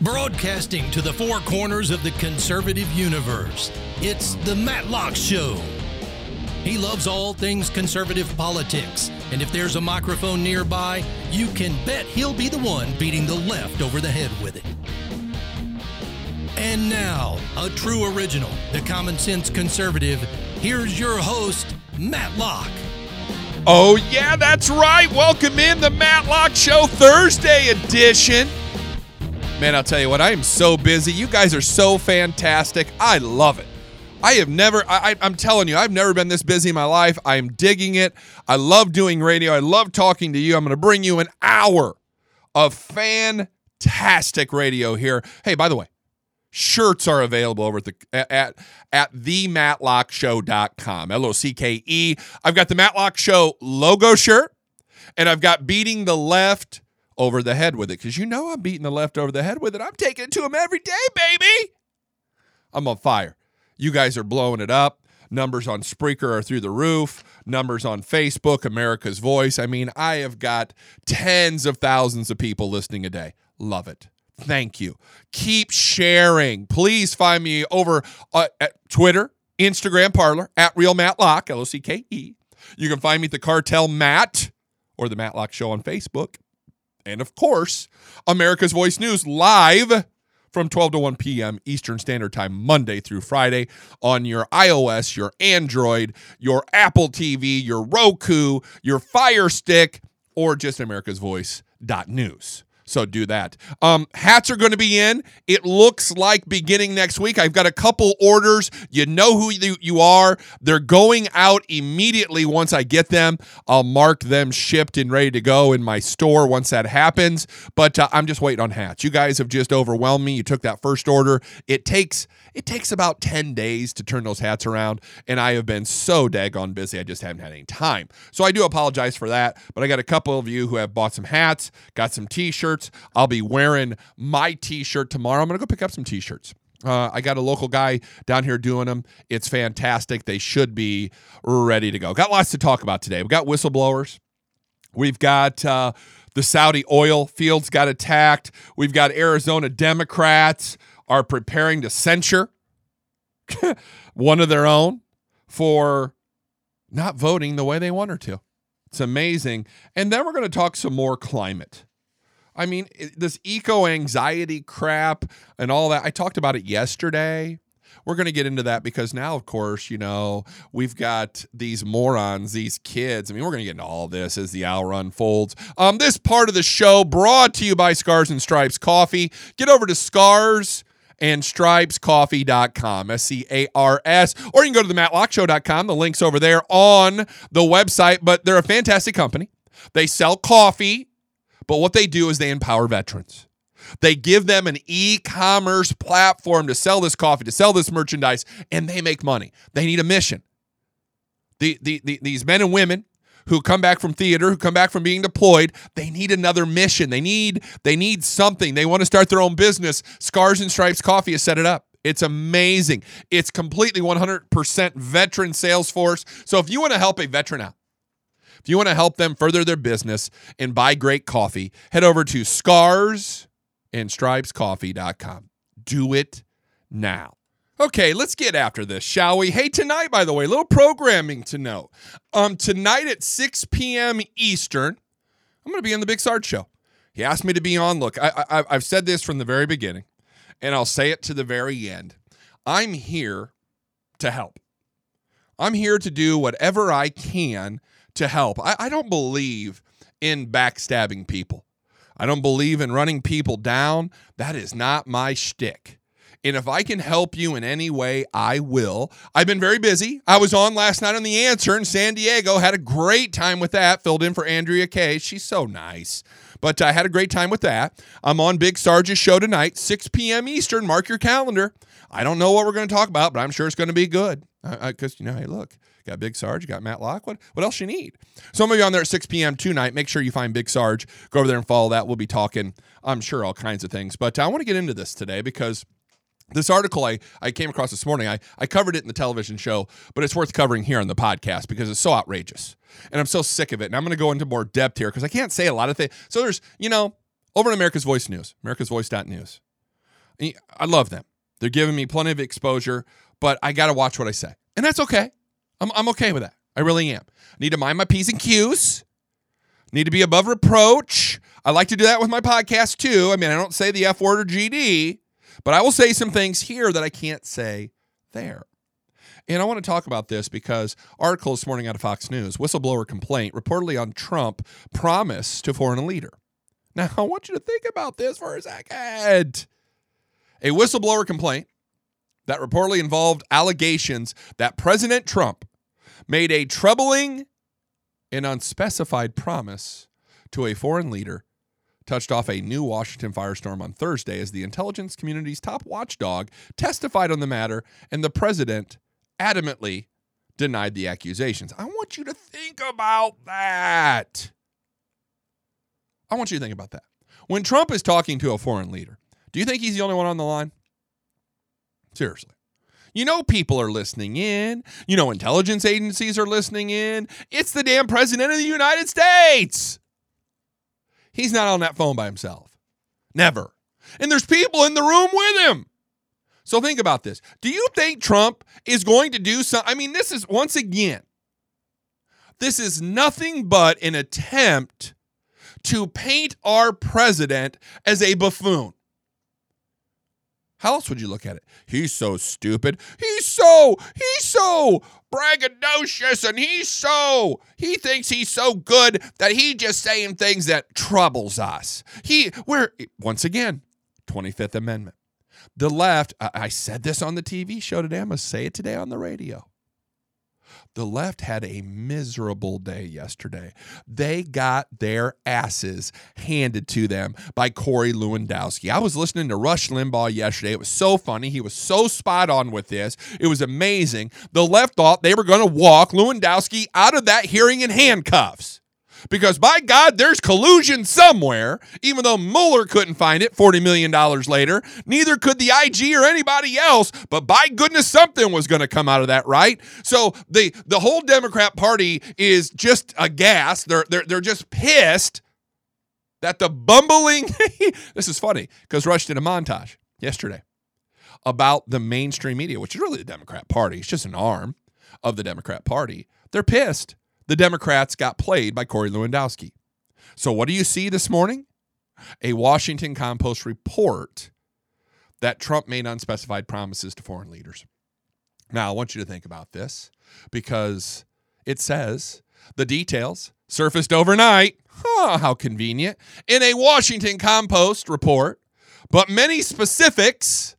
Broadcasting to the four corners of the conservative universe, it's The Matt Locke Show. He loves all things conservative politics, and if there's a microphone nearby, you can bet he'll be the one beating the left over the head with it. And now, a true original, the common sense conservative, here's your host, Matt Locke. Oh, yeah, that's right. Welcome in the Matt Locke Show Thursday edition. Man, I'll tell you what, I am so busy. You guys are so fantastic. I love it. I have never, I, am telling you, I've never been this busy in my life. I am digging it. I love doing radio. I love talking to you. I'm going to bring you an hour of fantastic radio here. Hey, by the way, shirts are available over at the at at thematlockshow.com l-o-c-k-e i've got the matt locke show logo shirt and i've got beating the left over the head with it. Because you know i'm beating the left over the head with it. I'm taking it to him every day baby. I'm on fire. You guys are blowing it up. Numbers on spreaker are through the roof. Numbers on facebook america's voice. I mean i have got tens of thousands of people listening a day. Love it Thank you. Keep sharing. Please find me over uh, at Twitter, Instagram, Parler, at Real Matt Locke, L O C K E. You can find me at the Cartel Matt or the Matlock Show on Facebook. And of course, America's Voice News live from 12 to 1 p.m. Eastern Standard Time, Monday through Friday, on your iOS, your Android, your Apple TV, your Roku, your Fire Stick, or just America's Voice.news. So do that. Um, hats are going to be in. It looks like beginning next week. I've got a couple orders. You know who you are. They're going out immediately once I get them. I'll mark them shipped and ready to go in my store once that happens. But uh, I'm just waiting on hats. You guys have just overwhelmed me. You took that first order. It takes it takes about 10 days to turn those hats around, and I have been so daggone busy. I just haven't had any time. So I do apologize for that. But I got a couple of you who have bought some hats, got some t-shirts. I'll be wearing my t shirt tomorrow. I'm going to go pick up some t shirts. Uh, I got a local guy down here doing them. It's fantastic. They should be ready to go. Got lots to talk about today. We've got whistleblowers. We've got uh, the Saudi oil fields got attacked. We've got Arizona Democrats are preparing to censure one of their own for not voting the way they want her to. It's amazing. And then we're going to talk some more climate. I mean, this eco anxiety crap and all that. I talked about it yesterday. We're going to get into that because now, of course, you know, we've got these morons, these kids. I mean, we're going to get into all this as the hour unfolds. Um, this part of the show brought to you by Scars and Stripes Coffee. Get over to Scars and stripescoffee.com, S C A R S, or you can go to the matlockshow.com. The link's over there on the website, but they're a fantastic company. They sell coffee but what they do is they empower veterans. They give them an e commerce platform to sell this coffee, to sell this merchandise, and they make money. They need a mission. The, the, the, these men and women who come back from theater, who come back from being deployed, they need another mission. They need they need something. They want to start their own business. Scars and Stripes Coffee has set it up. It's amazing. It's completely 100% veteran sales force. So if you want to help a veteran out, if you want to help them further their business and buy great coffee, head over to scarsandstripescoffee.com. Do it now. Okay, let's get after this, shall we? Hey, tonight, by the way, little programming to know. Um, tonight at 6 p.m. Eastern, I'm going to be on the Big Sarge Show. He asked me to be on. Look, I, I, I've said this from the very beginning, and I'll say it to the very end. I'm here to help. I'm here to do whatever I can to help. I, I don't believe in backstabbing people. I don't believe in running people down. That is not my shtick. And if I can help you in any way, I will. I've been very busy. I was on last night on The Answer in San Diego. Had a great time with that. Filled in for Andrea Kaye. She's so nice. But I had a great time with that. I'm on Big Sarge's show tonight, 6 p.m. Eastern. Mark your calendar. I don't know what we're going to talk about, but I'm sure it's going to be good. Because, you know, hey, look, got Big Sarge, got Matt Locke. What, what else you need? So I'm going to be on there at 6 p.m. tonight. Make sure you find Big Sarge. Go over there and follow that. We'll be talking, I'm sure, all kinds of things. But I want to get into this today because this article I, I came across this morning, I, I covered it in the television show, but it's worth covering here on the podcast because it's so outrageous. And I'm so sick of it. And I'm going to go into more depth here because I can't say a lot of things. So there's, you know, over in America's Voice News, America's Voice.news. I love them. They're giving me plenty of exposure, but I got to watch what I say. And that's okay. I'm, I'm okay with that. I really am. Need to mind my P's and Q's. Need to be above reproach. I like to do that with my podcast too. I mean, I don't say the F word or GD, but I will say some things here that I can't say there. And I want to talk about this because article this morning out of Fox News, whistleblower complaint reportedly on Trump promise to foreign leader. Now, I want you to think about this for a second. A whistleblower complaint that reportedly involved allegations that President Trump made a troubling and unspecified promise to a foreign leader touched off a new Washington firestorm on Thursday as the intelligence community's top watchdog testified on the matter and the president adamantly denied the accusations. I want you to think about that. I want you to think about that. When Trump is talking to a foreign leader, do you think he's the only one on the line? Seriously. You know, people are listening in. You know, intelligence agencies are listening in. It's the damn president of the United States. He's not on that phone by himself. Never. And there's people in the room with him. So think about this. Do you think Trump is going to do something? I mean, this is once again, this is nothing but an attempt to paint our president as a buffoon. How else would you look at it? He's so stupid. He's so, he's so braggadocious and he's so, he thinks he's so good that he just saying things that troubles us. He, we're, once again, 25th Amendment. The left, I, I said this on the TV show today. I'm going to say it today on the radio. The left had a miserable day yesterday. They got their asses handed to them by Corey Lewandowski. I was listening to Rush Limbaugh yesterday. It was so funny. He was so spot on with this. It was amazing. The left thought they were going to walk Lewandowski out of that hearing in handcuffs. Because by God, there's collusion somewhere, even though Mueller couldn't find it $40 million later. Neither could the IG or anybody else, but by goodness, something was going to come out of that, right? So the, the whole Democrat Party is just aghast. They're, they're, they're just pissed that the bumbling, this is funny because Rush did a montage yesterday about the mainstream media, which is really the Democrat Party. It's just an arm of the Democrat Party. They're pissed the Democrats got played by Corey Lewandowski. So, what do you see this morning? A Washington Compost report that Trump made unspecified promises to foreign leaders. Now, I want you to think about this because it says the details surfaced overnight. Huh, how convenient. In a Washington Compost report, but many specifics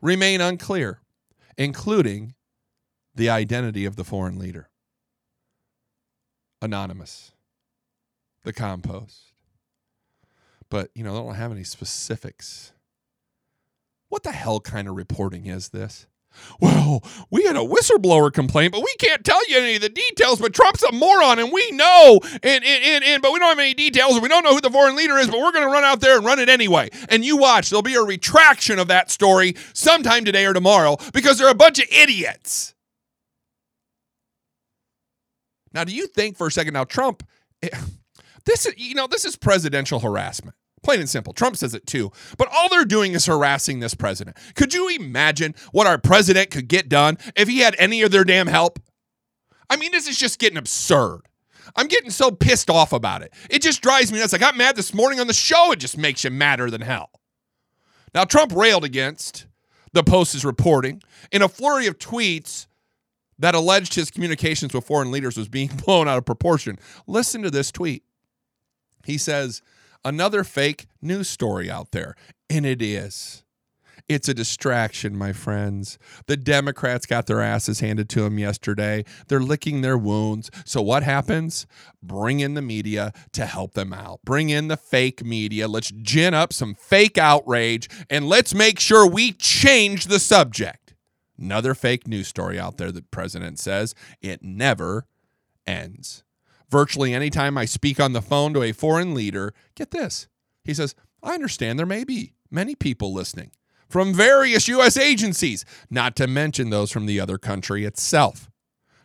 remain unclear, including the identity of the foreign leader. Anonymous, the compost. But, you know, they don't have any specifics. What the hell kind of reporting is this? Well, we had a whistleblower complaint, but we can't tell you any of the details. But Trump's a moron, and we know, and, and, and, and but we don't have any details, we don't know who the foreign leader is. But we're going to run out there and run it anyway. And you watch, there'll be a retraction of that story sometime today or tomorrow because they're a bunch of idiots. Now, do you think for a second now Trump eh, this is you know this is presidential harassment. Plain and simple. Trump says it too. But all they're doing is harassing this president. Could you imagine what our president could get done if he had any of their damn help? I mean, this is just getting absurd. I'm getting so pissed off about it. It just drives me nuts. I got mad this morning on the show. It just makes you madder than hell. Now, Trump railed against the Post is reporting in a flurry of tweets that alleged his communications with foreign leaders was being blown out of proportion. Listen to this tweet. He says, Another fake news story out there. And it is. It's a distraction, my friends. The Democrats got their asses handed to them yesterday. They're licking their wounds. So, what happens? Bring in the media to help them out. Bring in the fake media. Let's gin up some fake outrage and let's make sure we change the subject. Another fake news story out there the president says it never ends. Virtually anytime I speak on the phone to a foreign leader, get this. He says, I understand there may be many people listening from various U.S. agencies, not to mention those from the other country itself.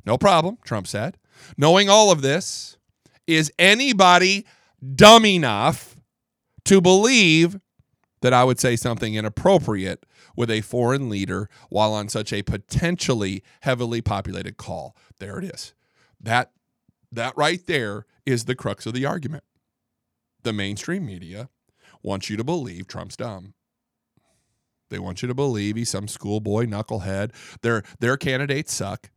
No problem, Trump said. Knowing all of this, is anybody dumb enough to believe that I would say something inappropriate with a foreign leader while on such a potentially heavily populated call? There it is. That that right there is the crux of the argument. The mainstream media wants you to believe Trump's dumb. They want you to believe he's some schoolboy knucklehead. Their their candidates suck.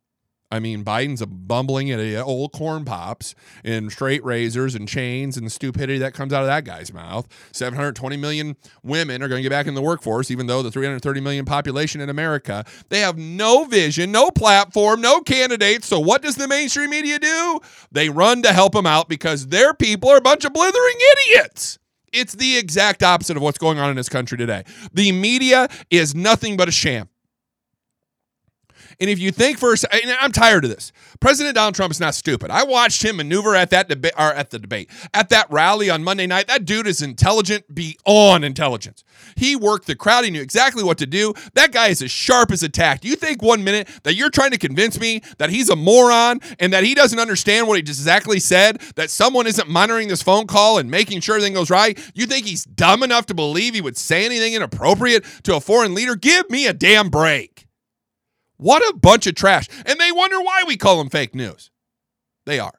I mean, Biden's a bumbling idiot, old corn pops and straight razors and chains and the stupidity that comes out of that guy's mouth. 720 million women are going to get back in the workforce, even though the 330 million population in America, they have no vision, no platform, no candidates. So what does the mainstream media do? They run to help them out because their people are a bunch of blithering idiots. It's the exact opposite of what's going on in this country today. The media is nothing but a sham. And if you think second, I'm tired of this. President Donald Trump is not stupid. I watched him maneuver at that debate, or at the debate, at that rally on Monday night. That dude is intelligent beyond intelligence. He worked the crowd. He knew exactly what to do. That guy is as sharp as a tack. You think one minute that you're trying to convince me that he's a moron and that he doesn't understand what he exactly said, that someone isn't monitoring this phone call and making sure everything goes right? You think he's dumb enough to believe he would say anything inappropriate to a foreign leader? Give me a damn break. What a bunch of trash. And they wonder why we call them fake news. They are.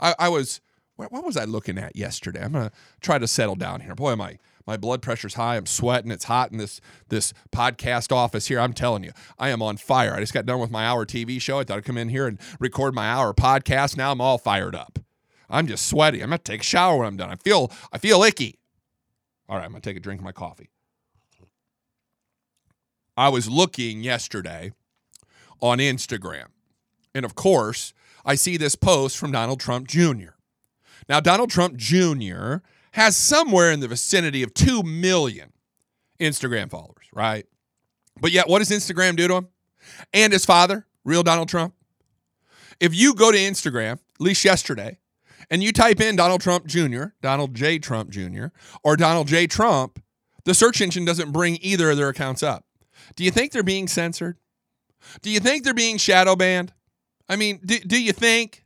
I, I was, what, was I looking at yesterday? I'm going to try to settle down here. Boy, my, my blood pressure's high. I'm sweating. It's hot in this, this podcast office here. I'm telling you, I am on fire. I just got done with my hour TV show. I thought I'd come in here and record my hour podcast. Now I'm all fired up. I'm just sweaty. I'm to take a shower when I'm done. I feel, I feel icky. All right, I'm to take a drink of my coffee. I was looking yesterday on Instagram. And of course, I see this post from Donald Trump Jr. Now, Donald Trump Jr. has somewhere in the vicinity of 2 million Instagram followers, right? But yet, what does Instagram do to him? And his father, real Donald Trump? If you go to Instagram, at least yesterday, and you type in Donald Trump Jr., Donald J. Trump Jr., or Donald J. Trump, the search engine doesn't bring either of their accounts up. Do you think they're being censored? Do you think they're being shadow banned? I mean, do, do you think?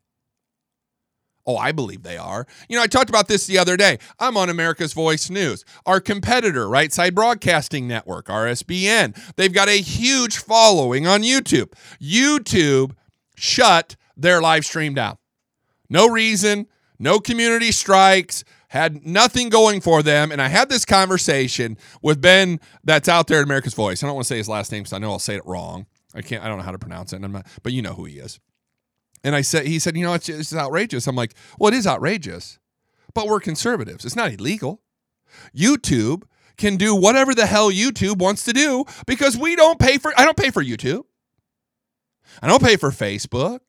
Oh, I believe they are. You know, I talked about this the other day. I'm on America's Voice News. Our competitor, Right Side Broadcasting Network, RSBN, they've got a huge following on YouTube. YouTube shut their live stream down. No reason, no community strikes, had nothing going for them. And I had this conversation with Ben that's out there at America's Voice. I don't want to say his last name because I know I'll say it wrong. I can't. I don't know how to pronounce it. Not, but you know who he is. And I said, he said, you know, it's, it's outrageous. I'm like, well, it is outrageous, but we're conservatives. It's not illegal. YouTube can do whatever the hell YouTube wants to do because we don't pay for. I don't pay for YouTube. I don't pay for Facebook.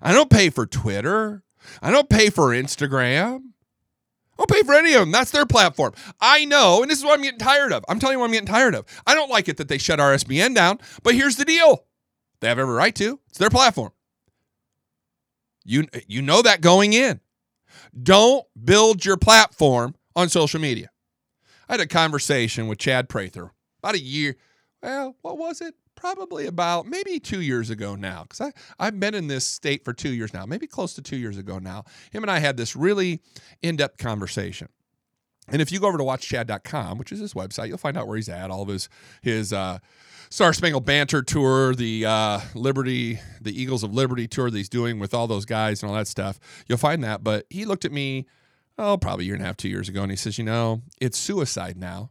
I don't pay for Twitter. I don't pay for Instagram. I don't pay for any of them. That's their platform. I know, and this is what I'm getting tired of. I'm telling you what I'm getting tired of. I don't like it that they shut RSBN down, but here's the deal. They have every right to. It's their platform. You you know that going in. Don't build your platform on social media. I had a conversation with Chad Prather about a year. Well, what was it? Probably about maybe two years ago now, because I've been in this state for two years now, maybe close to two years ago now. Him and I had this really in-depth conversation. And if you go over to watchchad.com, which is his website, you'll find out where he's at, all of his his uh, Star Spangled Banter tour, the uh, Liberty, the Eagles of Liberty tour that he's doing with all those guys and all that stuff. You'll find that. But he looked at me, oh, probably a year and a half, two years ago, and he says, you know, it's suicide now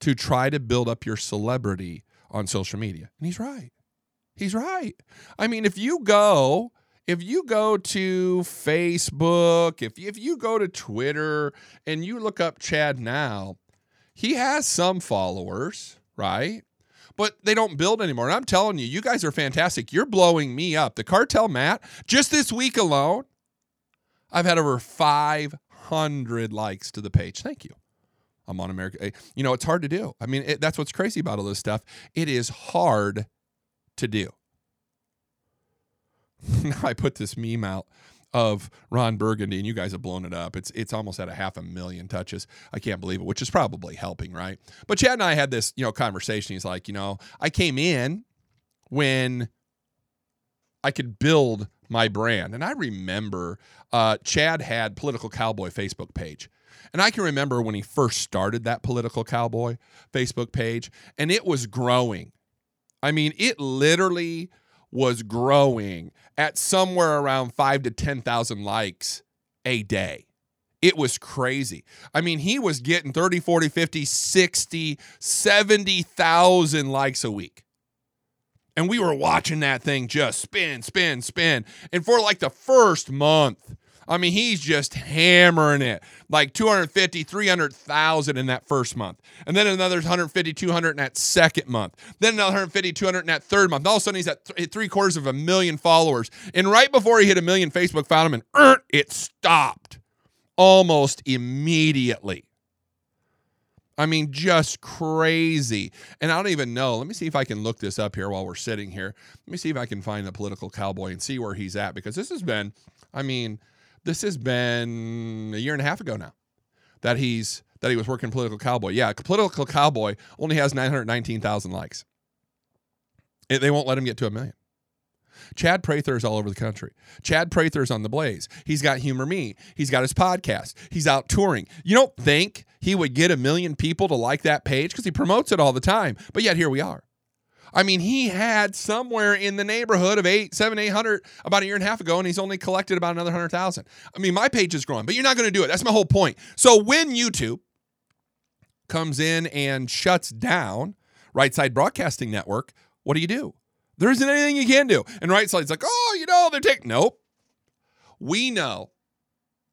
to try to build up your celebrity on social media. And he's right. He's right. I mean, if you go, if you go to Facebook, if if you go to Twitter and you look up Chad now, he has some followers, right? But they don't build anymore. And I'm telling you, you guys are fantastic. You're blowing me up. The cartel Matt, just this week alone, I've had over 500 likes to the page. Thank you. I'm on America. eh, You know, it's hard to do. I mean, it, that's what's crazy about all this stuff. It is hard to do. I put this meme out of Ron Burgundy, and you guys have blown it up. It's it's almost at a half a million touches. I can't believe it, which is probably helping, right? But Chad and I had this, you know, conversation. He's like, you know, I came in when I could build my brand, and I remember uh, Chad had Political Cowboy Facebook page. And I can remember when he first started that Political Cowboy Facebook page, and it was growing. I mean, it literally was growing at somewhere around five to 10,000 likes a day. It was crazy. I mean, he was getting 30, 40, 50, 60, 70,000 likes a week. And we were watching that thing just spin, spin, spin. And for like the first month, I mean, he's just hammering it like 250, 300,000 in that first month. And then another 150, 200 in that second month. Then another 150, 200 in that third month. All of a sudden, he's at th- three quarters of a million followers. And right before he hit a million, Facebook found him and er, it stopped almost immediately. I mean, just crazy. And I don't even know. Let me see if I can look this up here while we're sitting here. Let me see if I can find the political cowboy and see where he's at because this has been, I mean, this has been a year and a half ago now that he's that he was working political cowboy. Yeah, political cowboy only has 919,000 likes. It- they won't let him get to a million. Chad Prather is all over the country. Chad Prather is on the Blaze. He's got Humor Me. He's got his podcast. He's out touring. You don't think he would get a million people to like that page because he promotes it all the time. But yet here we are. I mean, he had somewhere in the neighborhood of eight, seven, eight hundred about a year and a half ago, and he's only collected about another hundred thousand. I mean, my page is growing, but you're not going to do it. That's my whole point. So when YouTube comes in and shuts down Right Side Broadcasting Network, what do you do? There isn't anything you can do. And Right Side's like, oh, you know, they're taking. Nope. We know,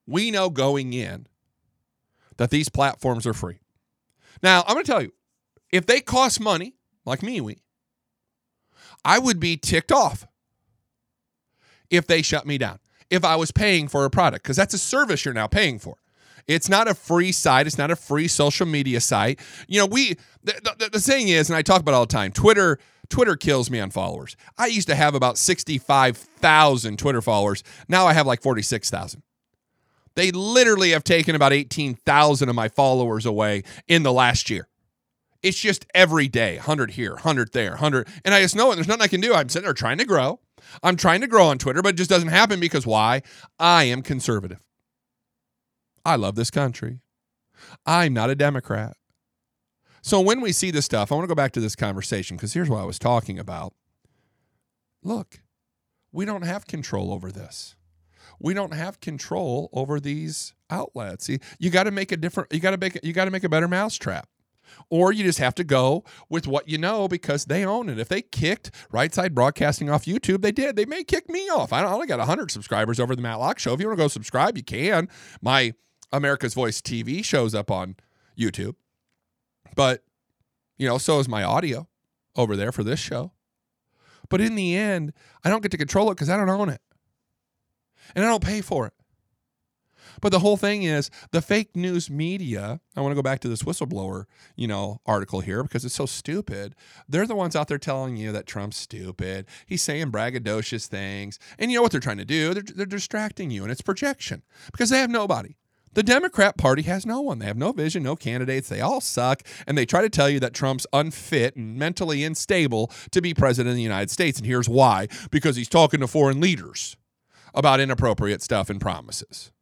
we know going in that these platforms are free. Now, I'm going to tell you, if they cost money, like me, we, I would be ticked off if they shut me down. If I was paying for a product, because that's a service you're now paying for. It's not a free site. It's not a free social media site. You know, we the, the, the saying is, and I talk about all the time. Twitter, Twitter kills me on followers. I used to have about sixty-five thousand Twitter followers. Now I have like forty-six thousand. They literally have taken about eighteen thousand of my followers away in the last year. It's just every day, 100 here, 100 there, 100. And I just know it. There's nothing I can do. I'm sitting there trying to grow. I'm trying to grow on Twitter, but it just doesn't happen because why? I am conservative. I love this country. I'm not a Democrat. So when we see this stuff, I want to go back to this conversation because here's what I was talking about. Look, we don't have control over this. We don't have control over these outlets. You, you got to make a different. You got to make. You got to make a better mousetrap or you just have to go with what you know because they own it. If they kicked Right Side Broadcasting off YouTube, they did. They may kick me off. I, only got 100 subscribers over the Matt Locke Show. If you want to go subscribe, you can. My America's Voice TV shows up on YouTube. But, you know, so is my audio over there for this show. But in the end, I don't get to control it because I don't own it. And I don't pay for it. But the whole thing is the fake news media. I want to go back to this whistleblower, you know, article here because it's so stupid. They're the ones out there telling you that Trump's stupid. He's saying braggadocious things. And you know what they're trying to do? They're, they're distracting you, and it's projection because they have nobody. The Democrat Party has no one. They have no vision, no candidates. They all suck. And they try to tell you that Trump's unfit and mentally unstable to be president of the United States. And here's why because he's talking to foreign leaders about inappropriate stuff and promises.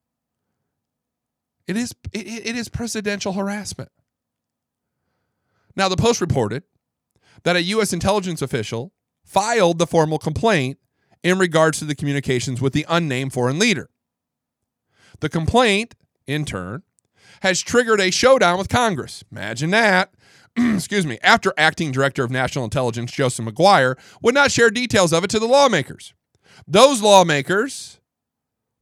It is it, it is presidential harassment. Now, the Post reported that a U.S. intelligence official filed the formal complaint in regards to the communications with the unnamed foreign leader. The complaint, in turn, has triggered a showdown with Congress. Imagine that. Excuse me. After acting director of national intelligence Joseph Maguire would not share details of it to the lawmakers. Those lawmakers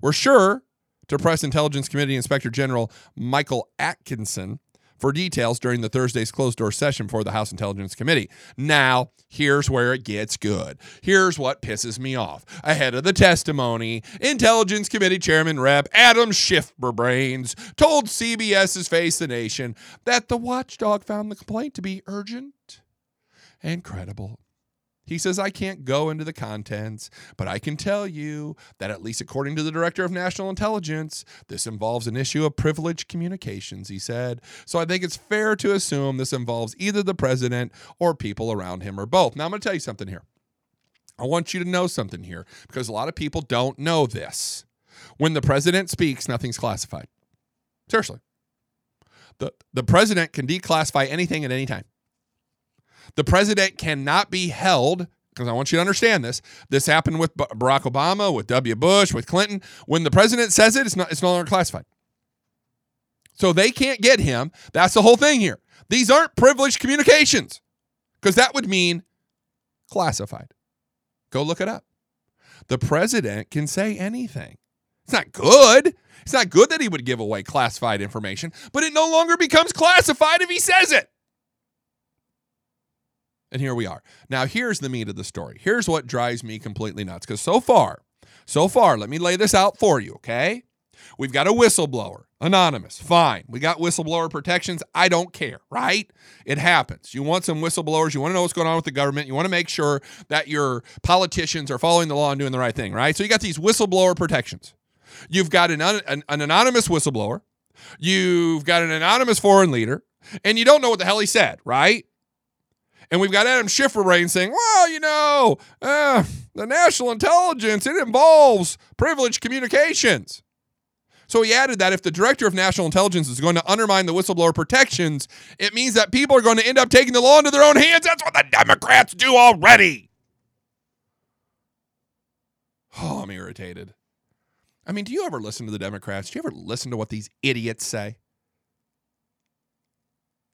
were sure to press Intelligence Committee Inspector General Michael Atkinson for details during the Thursday's closed door session for the House Intelligence Committee. Now, here's where it gets good. Here's what pisses me off. Ahead of the testimony, Intelligence Committee Chairman Rep. Adam Schifferbrains told CBS's Face the Nation that the watchdog found the complaint to be urgent and credible. He says, I can't go into the contents, but I can tell you that, at least according to the Director of National Intelligence, this involves an issue of privileged communications, he said. So I think it's fair to assume this involves either the president or people around him or both. Now, I'm going to tell you something here. I want you to know something here because a lot of people don't know this. When the president speaks, nothing's classified. Seriously. The, the president can declassify anything at any time. The president cannot be held because I want you to understand this. This happened with Barack Obama, with W. Bush, with Clinton. When the president says it, it's not it's no longer classified. So they can't get him. That's the whole thing here. These aren't privileged communications because that would mean classified. Go look it up. The president can say anything. It's not good. It's not good that he would give away classified information, but it no longer becomes classified if he says it. And here we are. Now, here's the meat of the story. Here's what drives me completely nuts. Because so far, so far, let me lay this out for you, okay? We've got a whistleblower, anonymous, fine. We got whistleblower protections. I don't care, right? It happens. You want some whistleblowers. You want to know what's going on with the government. You want to make sure that your politicians are following the law and doing the right thing, right? So you got these whistleblower protections. You've got an, an, an anonymous whistleblower. You've got an anonymous foreign leader, and you don't know what the hell he said, right? And we've got Adam Schifferbrain saying, well, you know, uh, the national intelligence, it involves privileged communications. So he added that if the director of national intelligence is going to undermine the whistleblower protections, it means that people are going to end up taking the law into their own hands. That's what the Democrats do already. Oh, I'm irritated. I mean, do you ever listen to the Democrats? Do you ever listen to what these idiots say?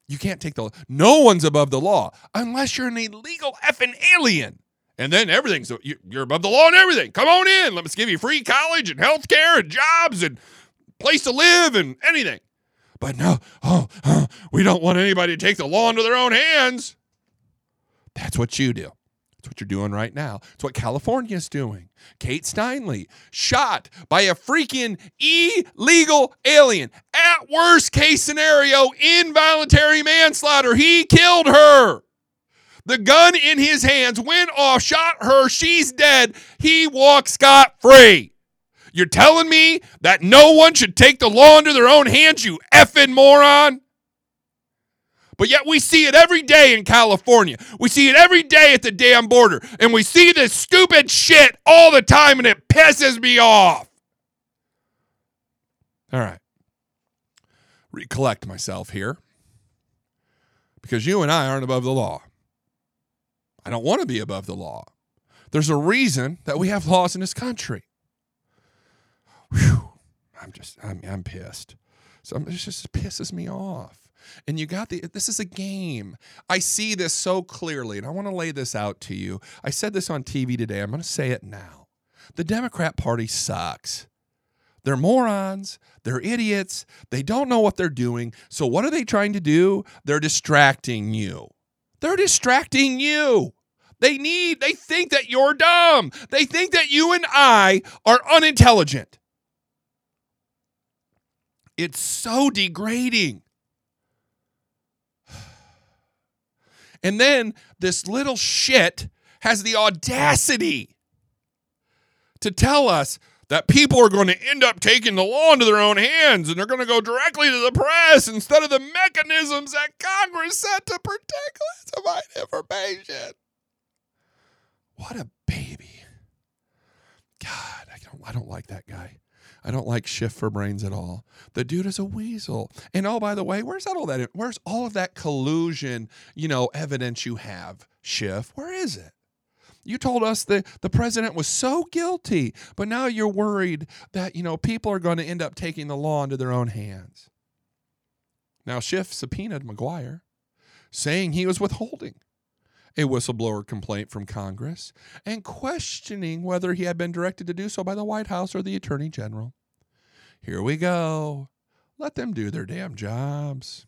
You can't take the law. no one's above the law unless you're an illegal effing alien. And then everything's you're above the law and everything. Come on in. Let's give you free college and health care and jobs and place to live and anything. But no, oh, oh, we don't want anybody to take the law into their own hands. That's what you do. What you're doing right now. It's what California's doing. Kate Steinle shot by a freaking illegal alien. At worst case scenario, involuntary manslaughter. He killed her. The gun in his hands went off, shot her. She's dead. He walks scot free. You're telling me that no one should take the law into their own hands, you effing moron? But yet we see it every day in California. We see it every day at the damn border. And we see this stupid shit all the time and it pisses me off. All right. Recollect myself here. Because you and I aren't above the law. I don't want to be above the law. There's a reason that we have laws in this country. Whew. I'm just, I'm, I'm pissed. So it just pisses me off. And you got the, this is a game. I see this so clearly, and I want to lay this out to you. I said this on TV today. I'm going to say it now. The Democrat Party sucks. They're morons. They're idiots. They don't know what they're doing. So, what are they trying to do? They're distracting you. They're distracting you. They need, they think that you're dumb. They think that you and I are unintelligent. It's so degrading. And then this little shit has the audacity to tell us that people are going to end up taking the law into their own hands and they're going to go directly to the press instead of the mechanisms that Congress set to protect classified information. What a baby. God, I don't, I don't like that guy. I don't like Shift for Brains at all. The dude is a weasel. And oh, by the way, where's all that? Where's all of that collusion, you know, evidence you have, Schiff? Where is it? You told us that the president was so guilty, but now you're worried that, you know, people are going to end up taking the law into their own hands. Now, Schiff subpoenaed Maguire, saying he was withholding a whistleblower complaint from Congress and questioning whether he had been directed to do so by the White House or the Attorney General. Here we go. Let them do their damn jobs.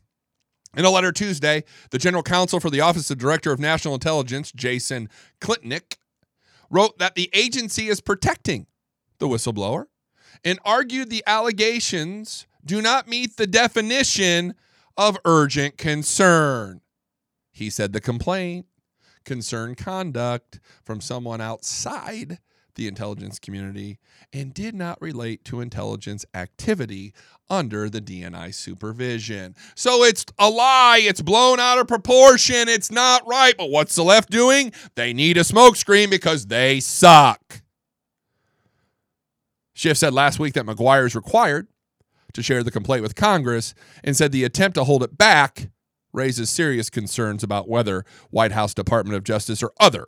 In a letter Tuesday, the general counsel for the Office of Director of National Intelligence, Jason Klitenic, wrote that the agency is protecting the whistleblower and argued the allegations do not meet the definition of urgent concern. He said the complaint concerned conduct from someone outside the intelligence community and did not relate to intelligence activity under the DNI supervision. So it's a lie. It's blown out of proportion. It's not right. But what's the left doing? They need a smokescreen because they suck. Schiff said last week that Maguire is required to share the complaint with Congress and said the attempt to hold it back raises serious concerns about whether White House Department of Justice or other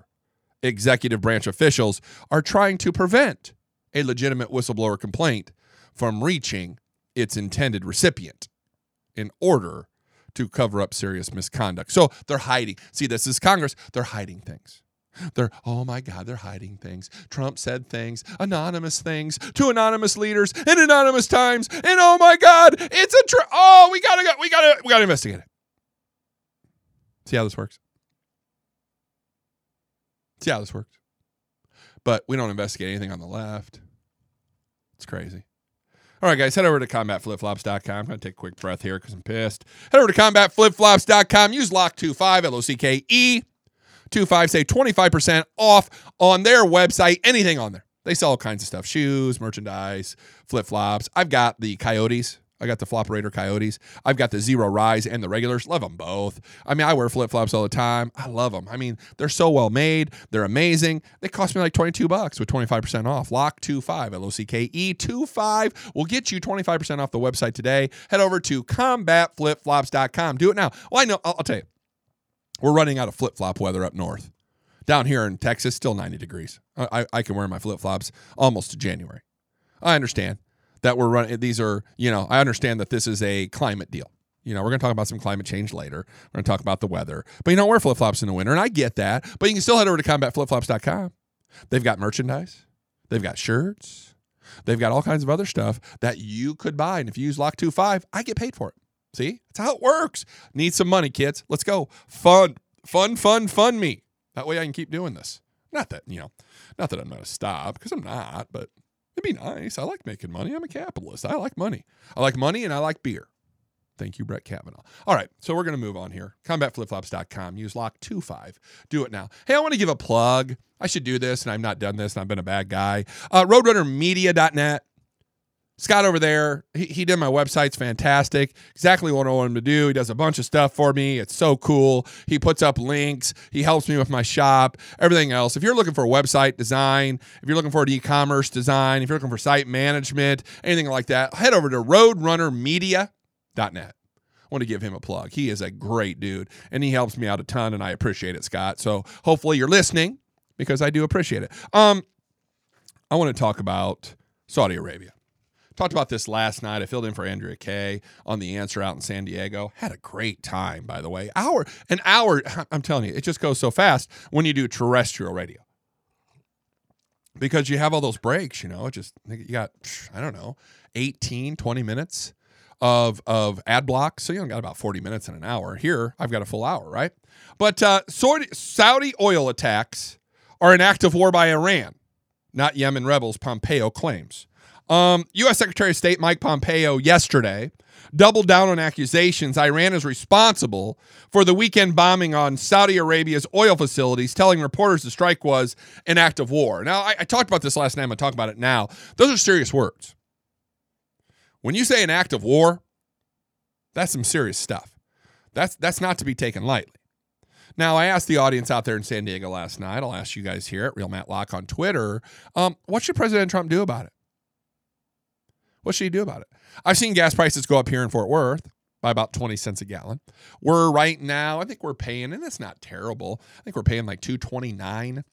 executive branch officials are trying to prevent a legitimate whistleblower complaint from reaching its intended recipient in order to cover up serious misconduct. So they're hiding. See, this is Congress. They're hiding things. They're, oh my God, they're hiding things. Trump said things, anonymous things to anonymous leaders in anonymous times. And oh my God, it's a, tr- oh, we gotta go, we gotta, we gotta investigate it. See how this works? See how this works? But we don't investigate anything on the left. It's crazy. All right, guys, head over to combatflipflops.com. I'm going to take a quick breath here because I'm pissed. Head over to combatflipflops.com. Use LOCKE25, L O C K E 25. Save 25% off on their website. Anything on there. They sell all kinds of stuff shoes, merchandise, flip flops. I've got the Coyotes. I got the Floperator Coyotes. I've got the Zero Rise and the regulars. Love them both. I mean, I wear flip flops all the time. I love them. I mean, they're so well made. They're amazing. They cost me like 22 bucks with 25% off. Locke 25, L O C K E 25 will get you 25% off the website today. Head over to combatflipflops.com. Do it now. Well, I know, I'll, I'll tell you, we're running out of flip flop weather up north. Down here in Texas, still 90 degrees. I, I can wear my flip flops almost to January. I understand that we're running. These are, you know, I understand that this is a climate deal. You know, we're going to talk about some climate change later. We're going to talk about the weather. But you don't wear flip flops in the winter, and I get that. But you can still head over to combatflipflops.com. They've got merchandise, they've got shirts, they've got all kinds of other stuff that you could buy. And if you use Locke25, I get paid for it. See, that's how it works. Need some money, kids. Let's go. Fun, fun, fun, fun me. That way I can keep doing this. Not that, you know, not that I'm going to stop because I'm not, but It'd be nice. I like making money. I'm a capitalist. I like money. I like money and I like beer. Thank you, Brett Kavanaugh. All right, so we're going to move on here. CombatFlipFlops.com. Use locke25. Do it now. Hey, I want to give a plug. I should do this, and I've not done this, and I've been a bad guy. Uh, RoadrunnerMedia.net. Scott over there, he, he did my website. It's fantastic. Exactly what I want him to do. He does a bunch of stuff for me. It's so cool. He puts up links. He helps me with my shop, everything else. If you're looking for website design, if you're looking for an e-commerce design, if you're looking for site management, anything like that, head over to roadrunnermedia.net. I want to give him a plug. He is a great dude and he helps me out a ton and I appreciate it, Scott. So hopefully you're listening because I do appreciate it. Um I want to talk about Saudi Arabia. Talked about this last night. I filled in for Andrea Kaye on the answer out in San Diego. Had a great time, by the way. Hour, an hour. I'm telling you, it just goes so fast when you do terrestrial radio because you have all those breaks. You know, it just you got I don't know, 18, 20 minutes of of ad block. So you only got about 40 minutes in an hour. Here, I've got a full hour, right? But uh, Saudi oil attacks are an act of war by Iran, not Yemen rebels. Pompeo claims. Um, U.S. Secretary of State Mike Pompeo yesterday doubled down on accusations Iran is responsible for the weekend bombing on Saudi Arabia's oil facilities, telling reporters the strike was an act of war. Now, I, I talked about this last night. I'm going to talk about it now. Those are serious words. When you say an act of war, that's some serious stuff. That's that's not to be taken lightly. Now, I asked the audience out there in San Diego last night. I'll ask you guys here at Real Matt Locke on Twitter. Um, what should President Trump do about it? What should you do about it? I've seen gas prices go up here in Fort Worth by about 20 cents a gallon. We're right now, I think we're paying, and it's not terrible. I think we're paying like 229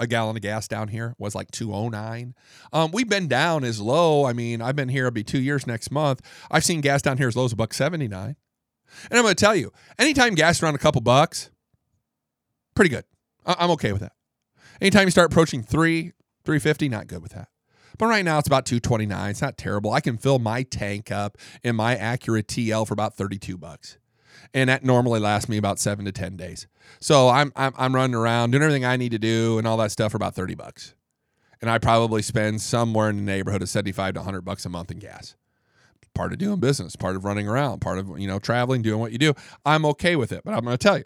a gallon of gas down here was like 209 um, we've been down as low i mean i've been here it'll be two years next month i've seen gas down here as low as a buck 79 and i'm going to tell you anytime gas around a couple bucks pretty good I- i'm okay with that anytime you start approaching three 350 not good with that but right now it's about 229. It's not terrible. I can fill my tank up in my Acura TL for about 32 bucks. and that normally lasts me about seven to ten days. So I'm I'm, I'm running around doing everything I need to do and all that stuff for about thirty bucks, and I probably spend somewhere in the neighborhood of seventy five to hundred bucks a month in gas. Part of doing business, part of running around, part of you know traveling, doing what you do. I'm okay with it, but I'm going to tell you,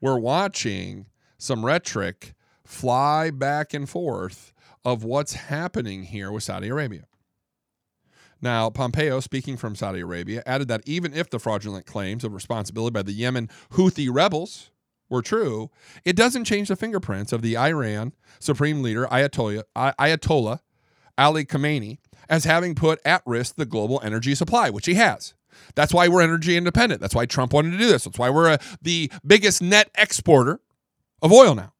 we're watching some rhetoric fly back and forth of what's happening here with Saudi Arabia. Now, Pompeo, speaking from Saudi Arabia, added that even if the fraudulent claims of responsibility by the Yemen Houthi rebels were true, it doesn't change the fingerprints of the Iran supreme leader Ayatollah, Ayatollah Ali Khamenei as having put at risk the global energy supply, which he has. That's why we're energy independent. That's why Trump wanted to do this. That's why we're a, the biggest net exporter of oil now.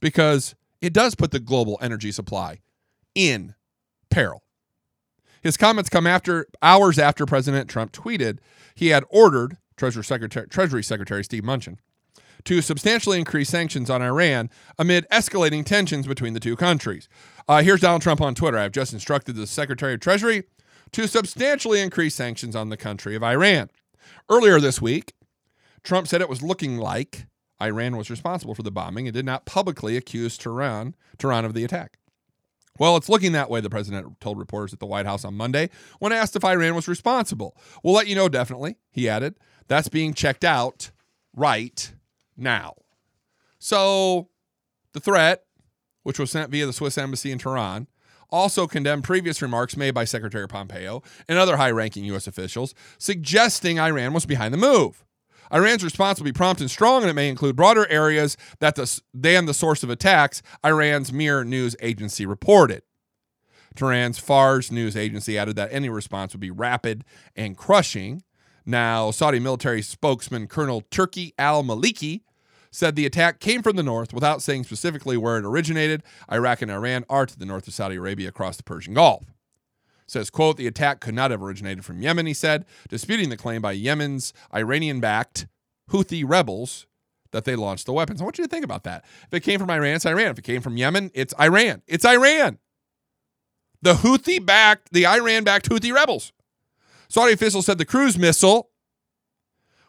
Because it does put the global energy supply in peril. His comments come after hours after President Trump tweeted he had ordered Treasury Secretary, Treasury Secretary Steve Mnuchin to substantially increase sanctions on Iran amid escalating tensions between the two countries. Uh, here's Donald Trump on Twitter. I have just instructed the Secretary of Treasury to substantially increase sanctions on the country of Iran. Earlier this week, Trump said it was looking like Iran was responsible for the bombing and did not publicly accuse Tehran, Tehran of the attack. Well, it's looking that way, the president told reporters at the White House on Monday when asked if Iran was responsible. We'll let you know definitely, he added. That's being checked out right now. So the threat, which was sent via the Swiss embassy in Tehran, also condemned previous remarks made by Secretary Pompeo and other high ranking U.S. officials suggesting Iran was behind the move. Iran's response will be prompt and strong, and it may include broader areas that the, than the source of attacks, Iran's Mehr news agency reported. Tehran's Fars news agency added that any response would be rapid and crushing. Now, Saudi military spokesman Colonel Turki al Maliki said the attack came from the north without saying specifically where it originated. Iraq and Iran are to the north of Saudi Arabia across the Persian Gulf says, quote, the attack could not have originated from Yemen, he said, disputing the claim by Yemen's Iranian-backed Houthi rebels that they launched the weapons. I want you to think about that. If it came from Iran, it's Iran. If it came from Yemen, it's Iran. It's Iran. The Houthi backed, the Iran backed Houthi rebels. Saudi officials said the cruise missile,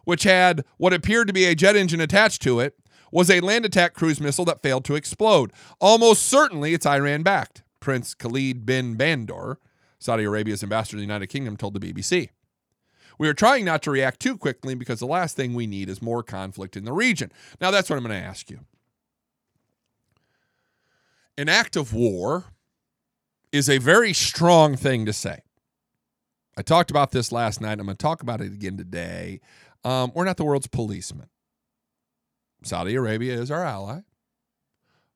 which had what appeared to be a jet engine attached to it, was a land attack cruise missile that failed to explode. Almost certainly it's Iran backed. Prince Khalid bin Bandar Saudi Arabia's ambassador to the United Kingdom told the BBC. We are trying not to react too quickly because the last thing we need is more conflict in the region. Now, that's what I'm going to ask you. An act of war is a very strong thing to say. I talked about this last night. I'm going to talk about it again today. Um, we're not the world's policeman. Saudi Arabia is our ally,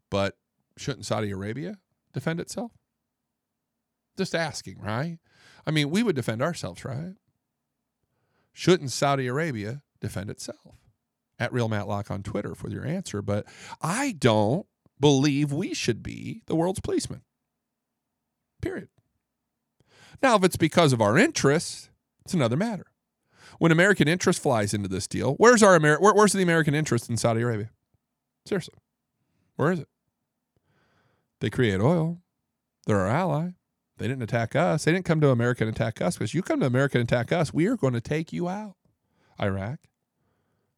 but shouldn't Saudi Arabia defend itself? Just asking, right? I mean, we would defend ourselves, right? Shouldn't Saudi Arabia defend itself? At Real Matt Locke on Twitter for your answer, but I don't believe we should be the world's policeman. Period. Now, if it's because of our interests, it's another matter. When American interest flies into this deal, where's our Amer- where, where's the American interest in Saudi Arabia? Seriously, where is it? They create oil. They're our ally. They didn't attack us. They didn't come to America and attack us because you come to America and attack us, we are going to take you out. Iraq,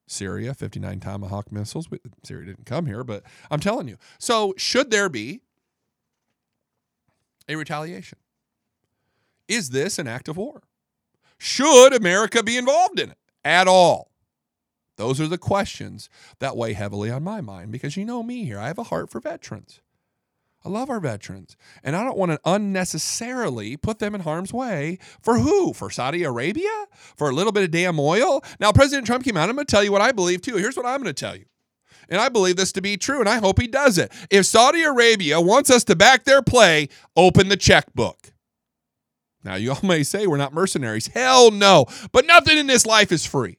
Syria, 59 Tomahawk missiles. Syria didn't come here, but I'm telling you. So, should there be a retaliation? Is this an act of war? Should America be involved in it at all? Those are the questions that weigh heavily on my mind because you know me here. I have a heart for veterans. I love our veterans. And I don't want to unnecessarily put them in harm's way. For who? For Saudi Arabia? For a little bit of damn oil? Now, President Trump came out. I'm going to tell you what I believe too. Here's what I'm going to tell you. And I believe this to be true, and I hope he does it. If Saudi Arabia wants us to back their play, open the checkbook. Now, you all may say we're not mercenaries. Hell no. But nothing in this life is free.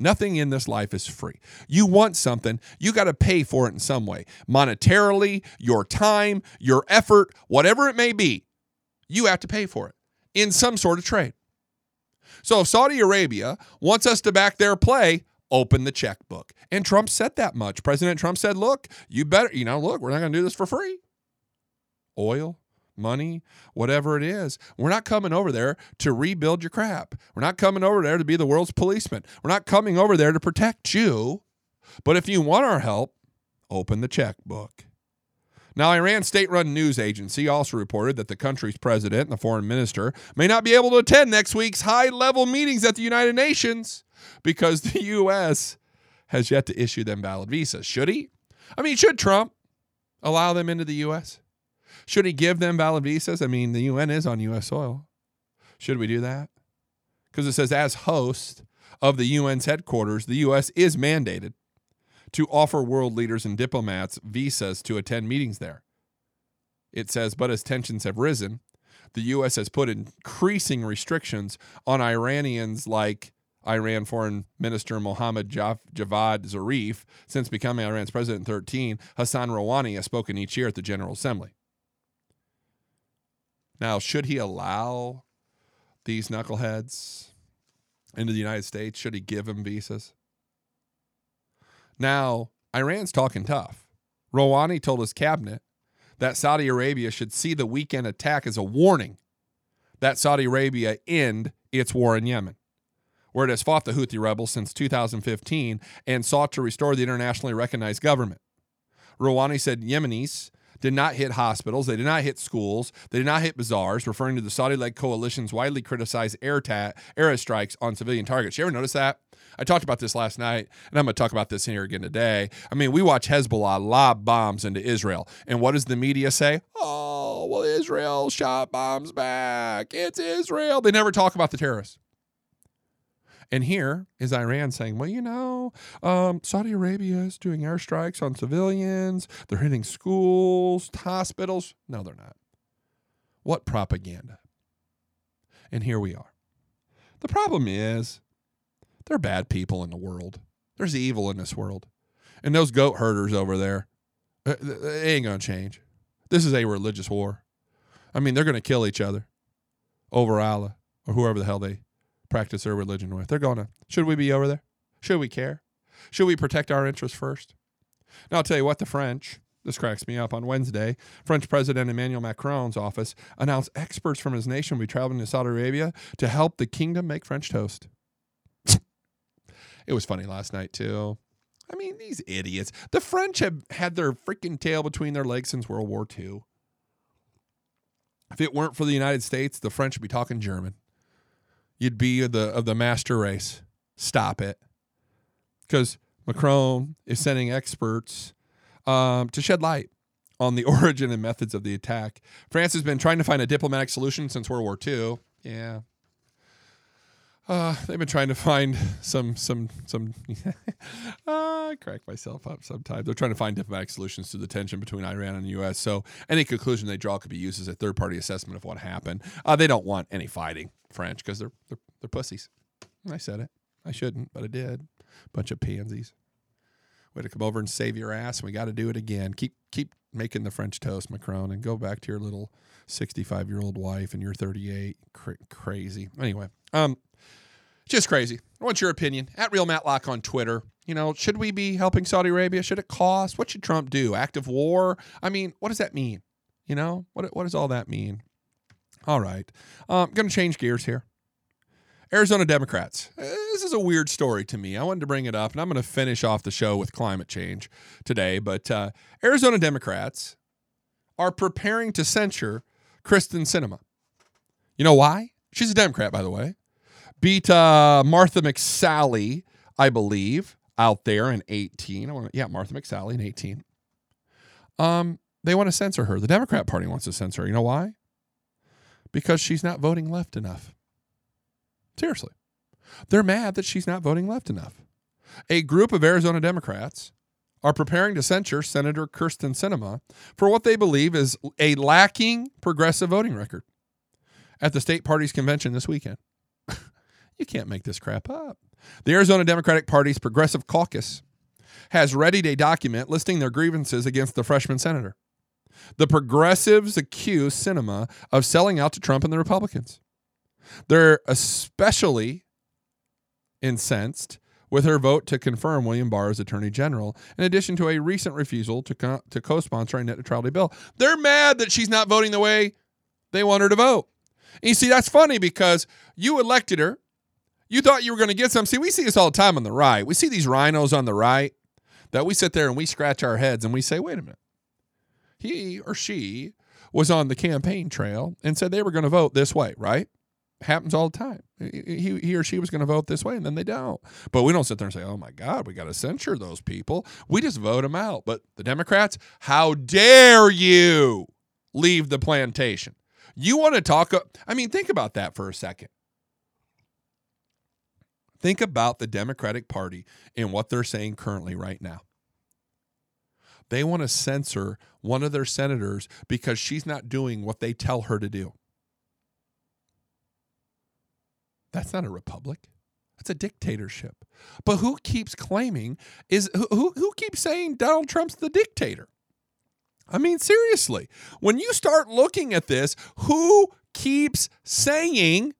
Nothing in this life is free. You want something, you got to pay for it in some way. Monetarily, your time, your effort, whatever it may be, you have to pay for it in some sort of trade. So if Saudi Arabia wants us to back their play, open the checkbook. And Trump said that much. President Trump said, look, you better, you know, look, we're not going to do this for free. Oil, money, whatever it is. We're not coming over there to rebuild your crap. We're not coming over there to be the world's policeman. We're not coming over there to protect you. But if you want our help, open the checkbook. Now, Iran's state run news agency also reported that the country's president and the foreign minister may not be able to attend next week's high level meetings at the United Nations because the U.S. has yet to issue them valid visas. Should he? I mean, should Trump allow them into the U.S.? Should he give them valid visas? I mean, the UN is on U.S. soil. Should we do that? Because it says, as host of the UN's headquarters, the U.S. is mandated to offer world leaders and diplomats visas to attend meetings there. It says, but as tensions have risen, the U.S. has put increasing restrictions on Iranians like Iran Foreign Minister Mohammad Javad Zarif since becoming Iran's president in 13. Hassan Rouhani has spoken each year at the General Assembly. Now, should he allow these knuckleheads into the United States? Should he give them visas? Now, Iran's talking tough. Rouhani told his cabinet that Saudi Arabia should see the weekend attack as a warning that Saudi Arabia end its war in Yemen, where it has fought the Houthi rebels since 2015 and sought to restore the internationally recognized government. Rouhani said Yemenis did not hit hospitals. They did not hit schools. They did not hit bazaars, referring to the Saudi led coalition's widely criticized air, ta- air strikes on civilian targets. You ever notice that? I talked about this last night, and I'm going to talk about this here again today. I mean, we watch Hezbollah lob bombs into Israel. And what does the media say? Oh, well, Israel shot bombs back. It's Israel. They never talk about the terrorists. And here is Iran saying, well, you know, um, Saudi Arabia is doing airstrikes on civilians. They're hitting schools, hospitals. No, they're not. What propaganda? And here we are. The problem is, there are bad people in the world. There's evil in this world. And those goat herders over there, uh, they ain't going to change. This is a religious war. I mean, they're going to kill each other over Allah or whoever the hell they practice their religion with. They're going to. Should we be over there? Should we care? Should we protect our interests first? Now, I'll tell you what, the French, this cracks me up. On Wednesday, French President Emmanuel Macron's office announced experts from his nation will be traveling to Saudi Arabia to help the kingdom make French toast. it was funny last night, too. I mean, these idiots. The French have had their freaking tail between their legs since World War II. If it weren't for the United States, the French would be talking German you'd be of the of the master race. Stop it, because Macron is sending experts um, to shed light on the origin and methods of the attack. France has been trying to find a diplomatic solution since World War II. Yeah. Uh, they've been trying to find some some some. uh, I crack myself up sometimes. They're trying to find diplomatic solutions to the tension between Iran and the U.S. So any conclusion they draw could be used as a third party assessment of what happened. Uh, they don't want any fighting. French because they're, they're they're pussies. I said it. I shouldn't, but I did. Bunch of pansies. Way to come over and save your ass. We got to do it again. Keep keep making the French toast, Macron, and go back to your little sixty-five year old wife and you're thirty-eight. Cra- crazy. Anyway, um, just crazy. I want your opinion at Real Matt Locke on Twitter. You know, should we be helping Saudi Arabia? Should it cost? What should Trump do? Active war? I mean, what does that mean? You know, what what does all that mean? All right. I'm um, going to change gears here. Arizona Democrats. Uh, this is a weird story to me. I wanted to bring it up, and I'm going to finish off the show with climate change today. But uh, Arizona Democrats are preparing to censure Kyrsten Sinema. You know why? She's a Democrat, by the way. Beat uh, Martha McSally, I believe, out there in 18. I want yeah, Martha McSally in 18. Um, they want to censor her. The Democrat Party wants to censor her. You know why? because she's not voting left enough. Seriously. They're mad that she's not voting left enough. A group of Arizona Democrats are preparing to censure Senator Kyrsten Sinema for what they believe is a lacking progressive voting record at the state party's convention this weekend. You can't make this crap up. The Arizona Democratic Party's Progressive Caucus has readied a document listing their grievances against the freshman senator. The progressives accuse Sinema of selling out to Trump and the Republicans. They're especially incensed with her vote to confirm William Barr as Attorney General, in addition to a recent refusal to, co- to co sponsor a net neutrality bill. They're mad that she's not voting the way They want her to vote. And you see, that's funny because you elected her. You thought you were going to get some. See, we see this all the time on the right. We see these RINOs on the right that we sit there and we scratch our heads and we say, wait a minute. He or she was on the campaign trail and said they were going to vote this way, right? Happens all the time. He, he or she was going to vote this way and then they don't. But we don't sit there and say, oh my God, we got to censure those people. We just vote them out. But the Democrats, how dare you leave the plantation? You want to talk? I mean, think about that for a second. Think about the Democratic Party and what they're saying currently right now. They want to censor one of their senators because she's not doing what they tell her to do. That's not a republic. That's a dictatorship. But who keeps claiming is who, who, keeps saying Donald Trump's the dictator? I mean, seriously, when you start looking at this, who keeps saying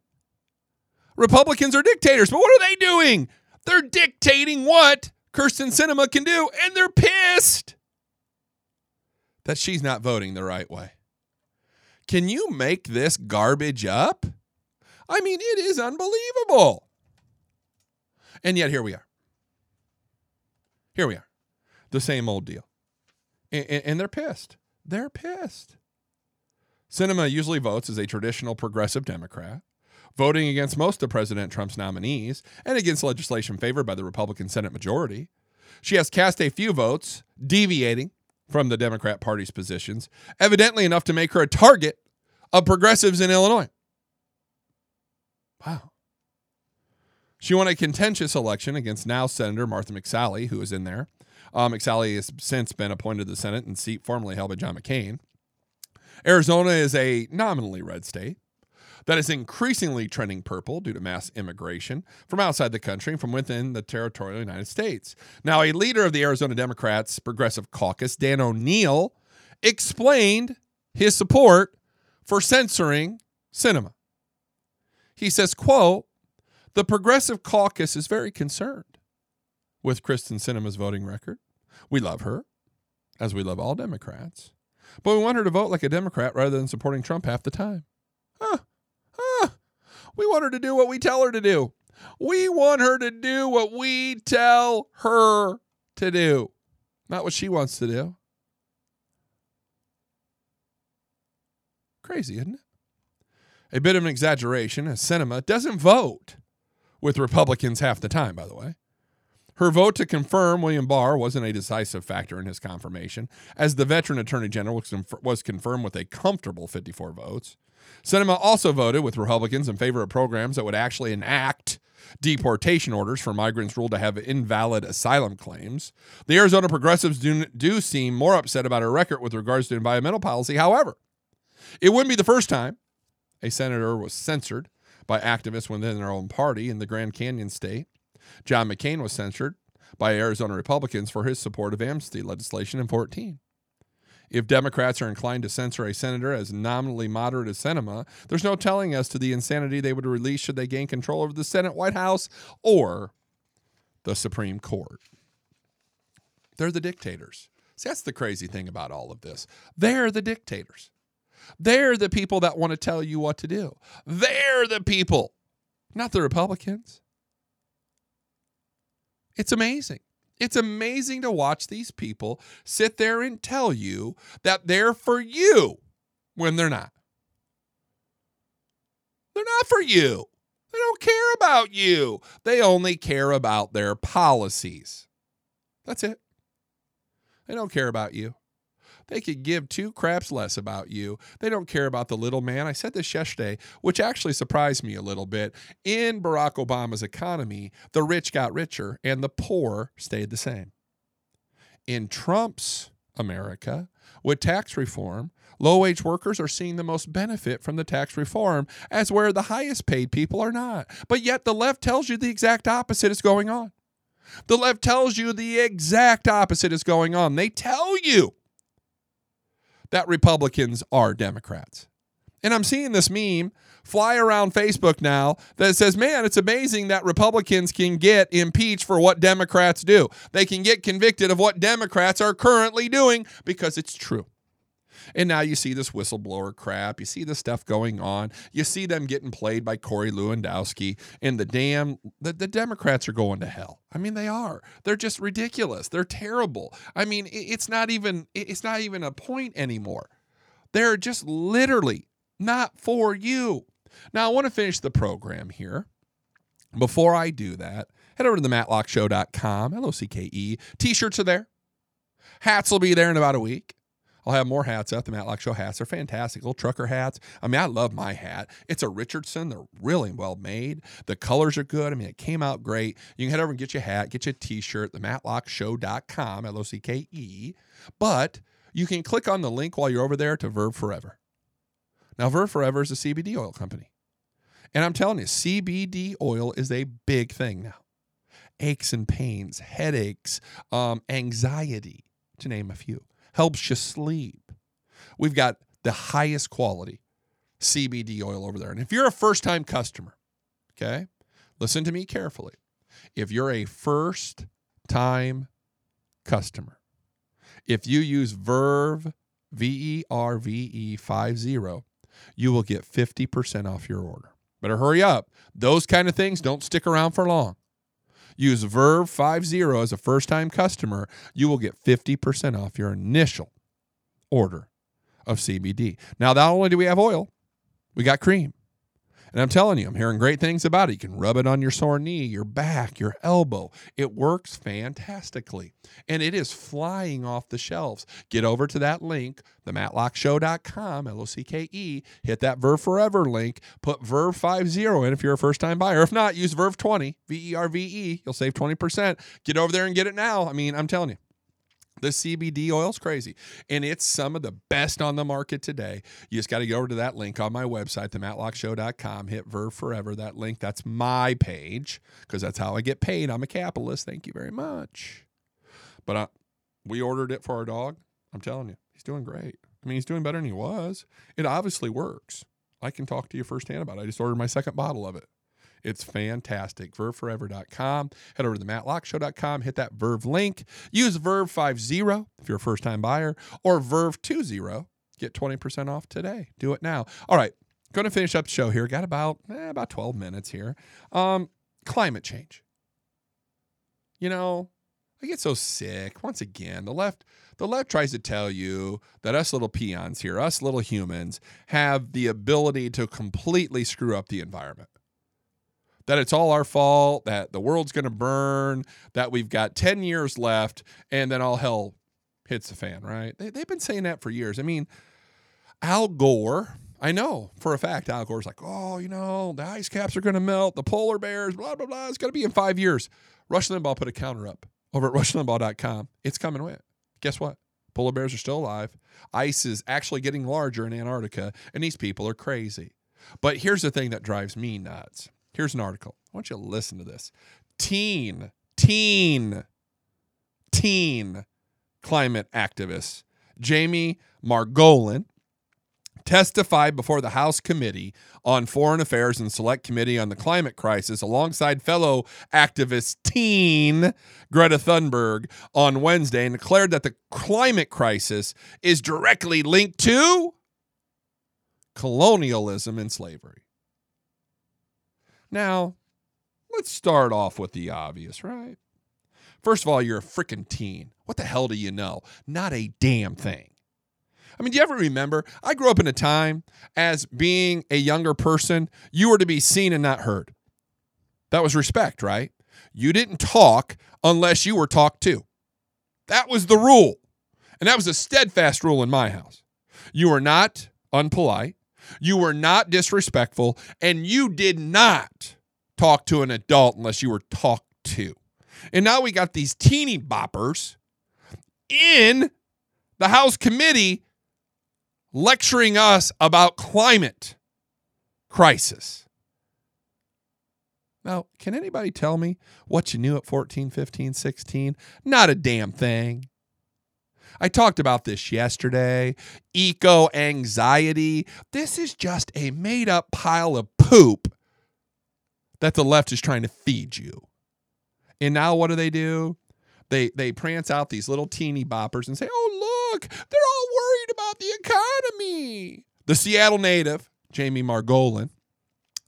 Republicans are dictators? But what are they doing? They're dictating what Kyrsten Sinema can do, and they're pissed that she's not voting the right way. Can you make this garbage up? I mean, it is unbelievable. And yet, here we are. Here we are. The same old deal and, and they're pissed. They're pissed. Sinema usually votes as a traditional progressive Democrat, voting against most of President Trump's nominees and against legislation favored by the Republican Senate majority. She has cast a few votes, deviating from the Democrat Party's positions, evidently enough to make her a target of progressives in Illinois. Wow. She won a contentious election against now Senator Martha McSally, who is in there, um, McSally has since been appointed to the Senate and seat formerly held by John McCain. Arizona is a nominally red state that is increasingly trending purple due to mass immigration from outside the country and from within the territorial United States. Now, a leader of the Arizona Democrats Progressive Caucus, Dan O'Neill, explained his support for censoring Sinema. He says, quote, the Progressive Caucus is very concerned with Kyrsten Sinema's voting record. We love her, as we love all Democrats, but we want her to vote like a Democrat rather than supporting Trump half the time. Huh. We want her to do what we tell her to do. We want her to do what we tell her to do, not what she wants to do. Crazy, isn't it? A bit of an exaggeration, as Sinema doesn't vote with Republicans half the time, by the way. Her vote to confirm William Barr wasn't a decisive factor in his confirmation, as the veteran attorney general was confirmed with a comfortable 54 votes. Sinema also voted with Republicans in favor of programs that would actually enact deportation orders for migrants ruled to have invalid asylum claims. The Arizona progressives do, do seem more upset about her record with regards to environmental policy. However, it wouldn't be the first time a senator was censored by activists within their own party in the Grand Canyon state. John McCain was censured by Arizona Republicans for his support of amnesty legislation in 14. If Democrats are inclined to censor a senator as nominally moderate as Sinema, there's no telling as to the insanity they would release should they gain control over the Senate, White House, or the Supreme Court. They're the dictators. See, that's the crazy thing about all of this. They're the dictators. They're the people that want to tell you what to do. They're the people, not the Republicans. It's amazing. It's amazing to watch these people sit there and tell you that they're for you when they're not. They're not for you. They don't care about you. They only care about their policies. That's it. They don't care about you. They could give two craps less about you. They don't care about the little man. I said this yesterday, which actually surprised me a little bit. In Barack Obama's economy, the rich got richer and the poor stayed the same. In Trump's America, with tax reform, low wage workers are seeing the most benefit from the tax reform, as where the highest paid people are not. But yet the left tells you the exact opposite is going on. The left tells you the exact opposite is going on. They tell you that Republicans are Democrats. And I'm seeing this meme fly around Facebook now that says, man, it's amazing that Republicans can get impeached for what Democrats do. They can get convicted of what Democrats are currently doing because it's true. And now you see this whistleblower crap. You see this stuff going on. You see them getting played by Corey Lewandowski. And the damn, the, the Democrats are going to hell. I mean, they are. They're just ridiculous. They're terrible. I mean, it, it's not even, it's not even a point anymore. They're just literally not for you. Now, I want to finish the program here. Before I do that, head over to the mattlockeshow.com, L O C K E. T shirts are there. Hats will be there in about a week. I'll have more hats up. The Matt Locke Show hats are fantastic. Little trucker hats. I mean, I love my hat. It's a Richardson. They're really well made. The colors are good. I mean, it came out great. You can head over and get your hat, get your t shirt, the mattlockeshow.com, L O C K E. But you can click on the link while you're over there to Verve Forever. Now, Verve Forever is a CBD oil company. And I'm telling you, CBD oil is a big thing now. Aches and pains, headaches, um, anxiety, to name a few helps you sleep. We've got the highest quality CBD oil over there. And if you're a first time customer, okay, listen to me carefully. If you're a first time customer, if you use Verve, V E R V E 50, you will get 50% off your order. Better hurry up. Those kind of things don't stick around for long. Use Verve 50 as a first time customer. You will get 50% off your initial order of CBD. Now, not only do we have oil, we got cream. And I'm telling you, I'm hearing great things about it. You can rub it on your sore knee, your back, your elbow. It works fantastically. And it is flying off the shelves. Get over to that link, themattlockeshow.com, L O C K E. Hit that Verve Forever link. Put Verve 50 in if you're a first time buyer. If not, use Verve 20, V E R V E. You'll save 20%. Get over there and get it now. I mean, I'm telling you. The CBD oil's crazy. And it's some of the best on the market today. You just got to go over to that link on my website, themattlockeshow.com, hit Verve Forever. That link, that's my page because that's how I get paid. I'm a capitalist. Thank you very much. But uh, we ordered it for our dog. I'm telling you, he's doing great. I mean, he's doing better than he was. It obviously works. I can talk to you firsthand about it. I just ordered my second bottle of it. It's fantastic. VerveForever.com. Head over to the MattLockeShow.com. Hit that Verve link. Use Verve 50 if you're a first time buyer or Verve 20. Get 20% off today. Do it now. All right. Going to finish up the show here. Got about eh, about 12 minutes here. Um, climate change. You know, I get so sick. Once again, the left the left tries to tell you that us little peons here, us little humans, have the ability to completely screw up the environment that it's all our fault, that the world's going to burn, that we've got 10 years left, and then all hell hits the fan, right? They, they've been saying that for years. I mean, Al Gore, I know for a fact Al Gore's like, oh, you know, the ice caps are going to melt, the polar bears, blah, blah, blah. It's going to be in five years. Rush Limbaugh put a counter up over at rushlimbaugh.com. It's coming with. Guess what? Polar bears are still alive. Ice is actually getting larger in Antarctica, and these people are crazy. But here's the thing that drives me nuts Here's an article. I want you to listen to this. Teen, teen, teen climate activist Jamie Margolin testified before the House Committee on Foreign Affairs and Select Committee on the Climate Crisis alongside fellow activist teen Greta Thunberg on Wednesday and declared that the climate crisis is directly linked to colonialism and slavery. Now, let's start off with the obvious, right? First of all, you're a freaking teen. What the hell do you know? Not a damn thing. I mean, do you ever remember? I grew up in a time as being a younger person, you were to be seen and not heard. That was respect, right? You didn't talk unless you were talked to. That was the rule. And that was a steadfast rule in my house. You were not unpolite. You were not disrespectful, and you did not talk to an adult unless you were talked to. And now we got these teeny boppers in the House committee lecturing us about climate crisis. Now, can anybody tell me what you knew at 14, 15, 16? Not a damn thing. I talked about this yesterday. Eco anxiety. This is just a made up pile of poop that the left is trying to feed you. And now what do they do? They they prance out these little teeny boppers and say, "Oh, look, they're all worried about the economy." The Seattle native, Jamie Margolin,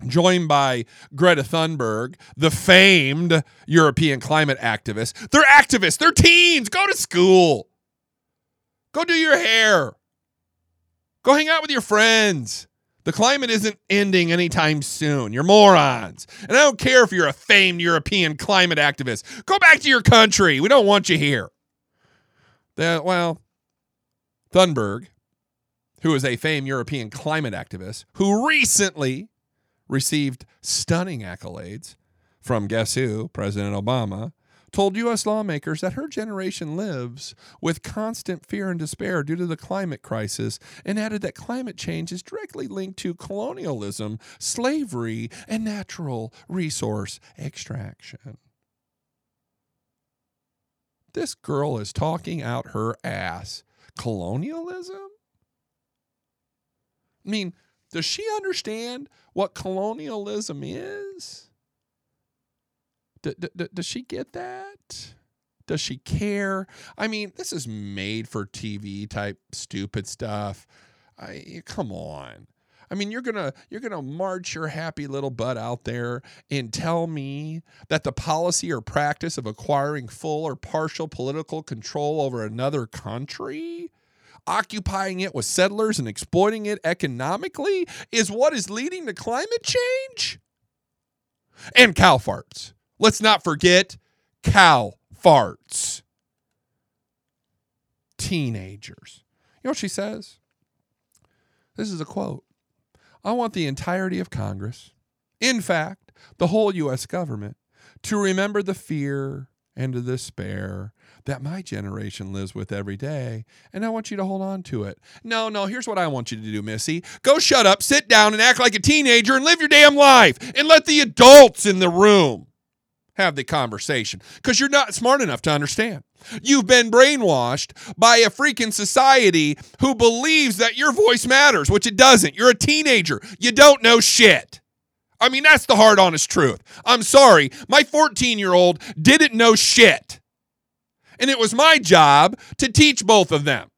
joined by Greta Thunberg, the famed European climate activist. They're activists, they're teens. Go to school. Go do your hair. Go hang out with your friends. The climate isn't ending anytime soon. You're morons. And I don't care if you're a famed European climate activist. Go back to your country. We don't want you here. The, well, Thunberg, who is a famed European climate activist, who recently received stunning accolades from guess who? President Obama, told U.S. lawmakers that her generation lives with constant fear and despair due to the climate crisis and added that climate change is directly linked to colonialism, slavery, and natural resource extraction. This girl is talking out her ass. Colonialism? I mean, does she understand what colonialism is? D- d- does she get that? Does she care? I mean, this is made for TV type stupid stuff. I come on. I mean, you're gonna you're gonna march your happy little butt out there and tell me that the policy or practice of acquiring full or partial political control over another country, occupying it with settlers and exploiting it economically, is what is leading to climate change? And cow farts. Let's not forget cow farts. Teenagers. You know what she says? This is a quote. I want the entirety of Congress, in fact, the whole U.S. government, to remember the fear and the despair that my generation lives with every day, and I want you to hold on to it. No, no, here's what I want you to do, Missy. Go shut up, sit down, and act like a teenager and live your damn life, and let the adults in the room have the conversation because you're not smart enough to understand. You've been brainwashed by a freaking society who believes that your voice matters, which it doesn't. You're a teenager. You don't know shit. I mean, that's the hard, honest truth. I'm sorry. My 14 year old didn't know shit. And it was my job to teach both of them.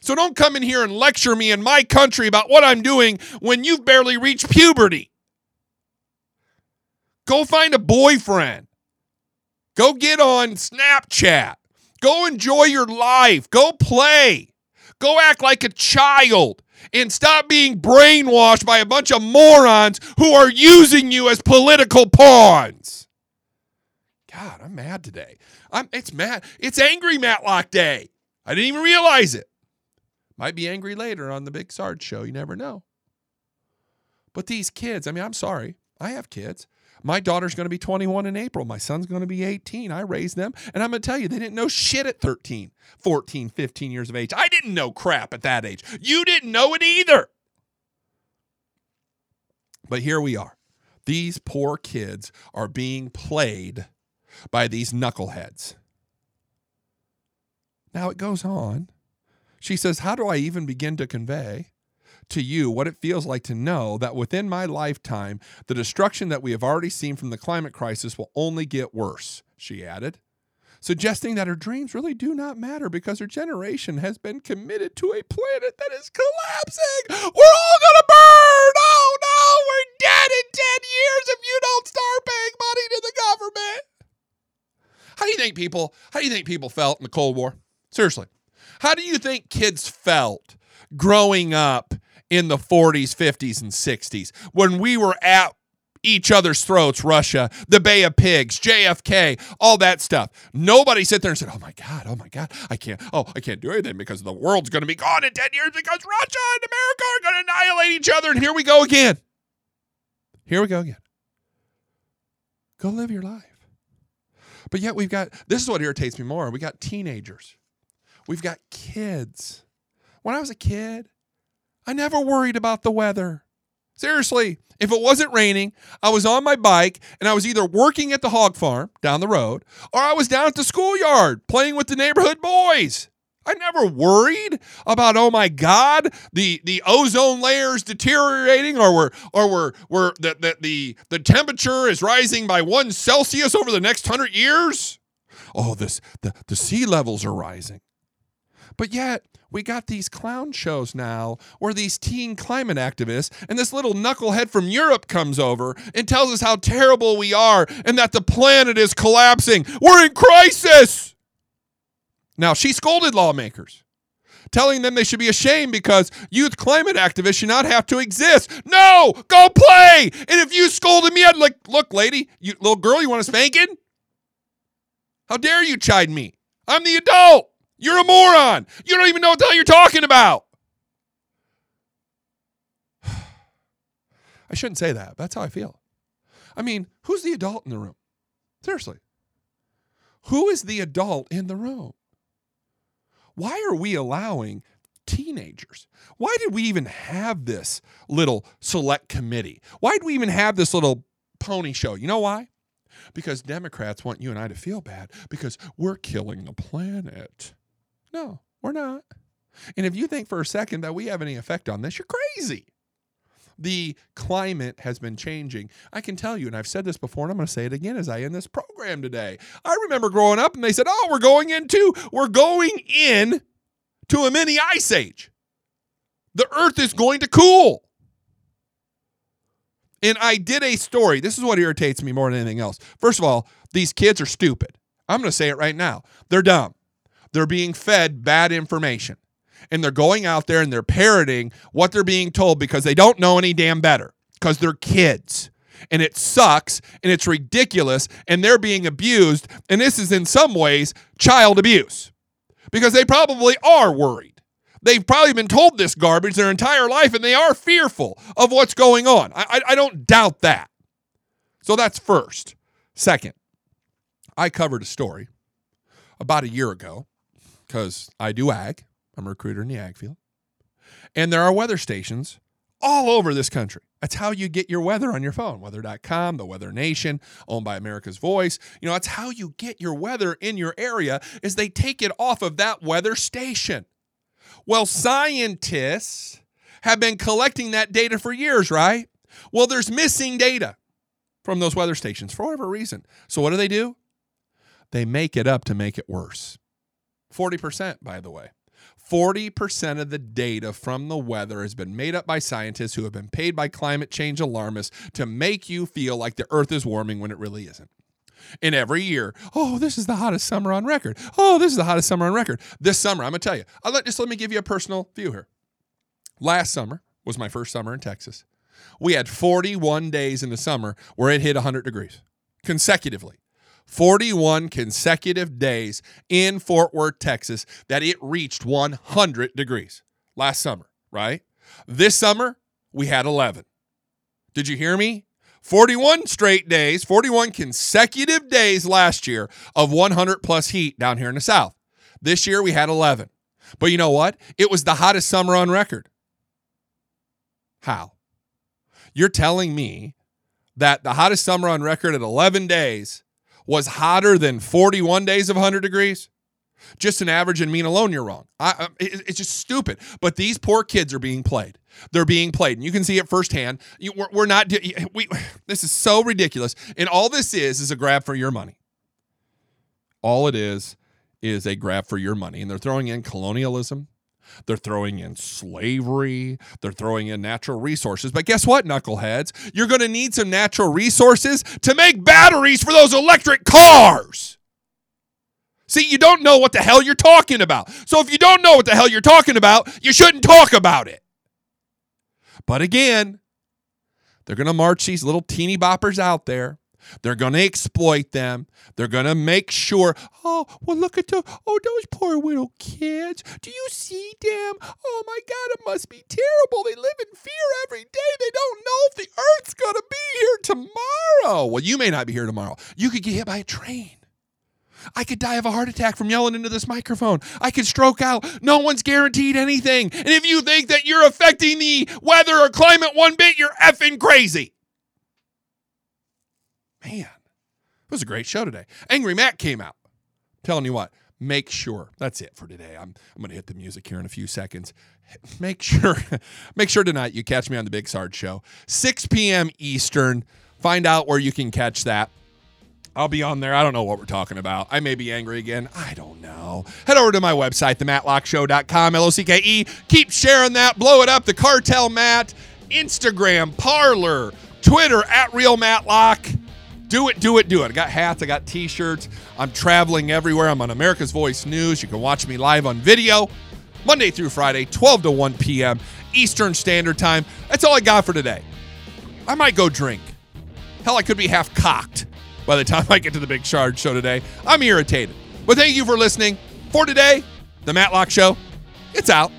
So don't come in here and lecture me in my country about what I'm doing when you've barely reached puberty. Go find a boyfriend. Go get on Snapchat. Go enjoy your life. Go play. Go act like a child and stop being brainwashed by a bunch of morons who are using you as political pawns. God, I'm mad today. I'm it's mad. It's angry Matt Locke Day. I didn't even realize it. Might be angry later on the Big Sarge show. You never know. But these kids, I mean, I'm sorry. I have kids. My daughter's going to be 21 in April. My son's going to be 18. I raised them. And I'm going to tell you, they didn't know shit at 13, 14, 15 years of age. I didn't know crap at that age. You didn't know it either. But here we are. These poor kids are being played by these knuckleheads. Now it goes on. She says, How do I even begin to convey to you what it feels like to know that within my lifetime, the destruction that we have already seen from the climate crisis will only get worse? She added, suggesting that her dreams really do not matter because her generation has been committed to a planet that is collapsing. We're all gonna burn! Oh no, we're dead in 10 years if you don't start paying money to the government. How do you think people how do you think people felt in the Cold War? Seriously. How do you think kids felt growing up in the 40s, 50s, and 60s when we were at each other's throats, Russia, the Bay of Pigs, JFK, all that stuff. Nobody sit there and said, Oh my God, oh my God, I can't, oh, I can't do anything because the world's going to be gone in 10 years because Russia and America are going to annihilate each other. And here we go again. Here we go again. Go live your life. But yet we've got, this is what irritates me more. We got teenagers, we've got kids. When I was a kid, I never worried about the weather. Seriously, if it wasn't raining, I was on my bike and I was either working at the hog farm down the road or I was down at the schoolyard playing with the neighborhood boys. I never worried about oh my god the the ozone layer is deteriorating or we're or we're we're the, the the the temperature is rising by one Celsius over the next hundred years. Oh, this the the sea levels are rising. But yet, we got these clown shows now where these teen climate activists and this little knucklehead from Europe comes over and tells us how terrible we are and that the planet is collapsing. We're in crisis. Now, she scolded lawmakers, telling them they should be ashamed because youth climate activists should not have to exist. No, go play. And if you scolded me, I'd like, look, lady, you little girl, you want a spanking? How dare you chide me? I'm the adult. You're a moron. You don't even know what the hell you're talking about. I shouldn't say that. That's how I feel. I mean, who's the adult in the room? Seriously. Who is the adult in the room? Why are we allowing teenagers? Why did we even have this little select committee? Why did we even have this little pony show? You know why? Because Democrats want you and I to feel bad because we're killing the planet. No, we're not. And if you think for a second that we have any effect on this, you're crazy. The climate has been changing. I can tell you, and I've said this before, and I'm going to say it again as I end this program today. I remember growing up, and they said, "Oh, we're going into we're going in to a mini ice age. The Earth is going to cool." And I did a story. This is what irritates me more than anything else. First of all, these kids are stupid. I'm going to say it right now. They're dumb. They're being fed bad information. And they're going out there and they're parroting what they're being told because they don't know any damn better because they're kids. And it sucks and it's ridiculous and they're being abused. And this is in some ways child abuse because they probably are worried. They've probably been told this garbage their entire life and they are fearful of what's going on. I, I, I don't doubt that. So that's first. Second, I covered a story about a year ago because I do ag. I'm a recruiter in the ag field. And there are weather stations all over this country. That's how you get your weather on your phone. Weather.com, the Weather Nation, owned by America's Voice. You know, that's how you get your weather in your area is they take it off of that weather station. Well, scientists have been collecting that data for years, right? Well, there's missing data from those weather stations for whatever reason. So what do they do? They make it up to make it worse. 40%, by the way. 40% of the data from the weather has been made up by scientists who have been paid by climate change alarmists to make you feel like the earth is warming when it really isn't. And every year, oh, this is the hottest summer on record. Oh, this is the hottest summer on record. This summer, I'm going to tell you, I'll let, just let me give you a personal view here. Last summer was my first summer in Texas. We had 41 days in the summer where it hit 100 degrees consecutively. 41 consecutive days in Fort Worth, Texas, that it reached 100 degrees last summer, right? This summer, we had 11. Did you hear me? 41 straight days, 41 consecutive days last year of 100 plus heat down here in the South. This year, we had 11. But you know what? It was the hottest summer on record. How? You're telling me that the hottest summer on record at 11 days was hotter than 41 days of 100 degrees? Just an average and mean alone, you're wrong. I, um, it, it's just stupid. But these poor kids are being played. They're being played, and you can see it firsthand. You, we're, we're not. We. This is so ridiculous, and all this is is a grab for your money. All it is is a grab for your money, and they're throwing in colonialism. They're throwing in slavery. They're throwing in natural resources. But guess what, knuckleheads? You're going to need some natural resources to make batteries for those electric cars. See, you don't know what the hell you're talking about. So if you don't know what the hell you're talking about, you shouldn't talk about it. But again, they're going to march these little teeny boppers out there they're going to exploit them. They're going to make sure, oh, well, look at the, oh, those poor little kids. Do you see them? Oh my God, it must be terrible. They live in fear every day. They don't know if the earth's going to be here tomorrow. Well, you may not be here tomorrow. You could get hit by a train. I could die of a heart attack from yelling into this microphone. I could stroke out. No one's guaranteed anything. And if you think that you're affecting the weather or climate one bit, you're effing crazy. Man, it was a great show today. Angry Matt came out. Telling you what, make sure that's it for today. I'm I'm gonna hit the music here in a few seconds. Make sure, make sure tonight you catch me on the Big Sarge show, 6 p.m. Eastern. Find out where you can catch that. I'll be on there. I don't know what we're talking about. I may be angry again. I don't know. Head over to my website, themattlockeshow.com, L O C K E. Keep sharing that. Blow it up. The Cartel Matt, Instagram, Parler, Twitter, at Real Matt Locke. Do it, do it, do it. I got hats, I got t shirts. I'm traveling everywhere. I'm on America's Voice News. You can watch me live on video Monday through Friday, 12 to 1 p.m. Eastern Standard Time. That's all I got for today. I might go drink. Hell, I could be half cocked by the time I get to the Big Sarge show today. I'm irritated. But thank you for listening. For today, the Matt Locke Show, it's out.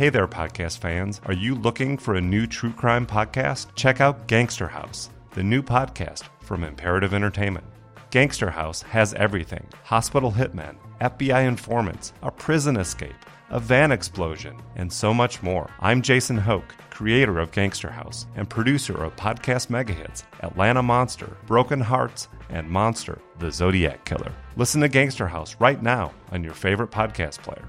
Hey there, podcast fans. Are you looking for a new true crime podcast? Check out Gangster House, the new podcast from Imperative Entertainment. Gangster House has everything hospital hitmen, FBI informants, a prison escape, a van explosion, and so much more. I'm Jason Hoch, creator of Gangster House and producer of podcast megahits Atlanta Monster, Broken Hearts, and Monster, the Zodiac Killer. Listen to Gangster House right now on your favorite podcast player.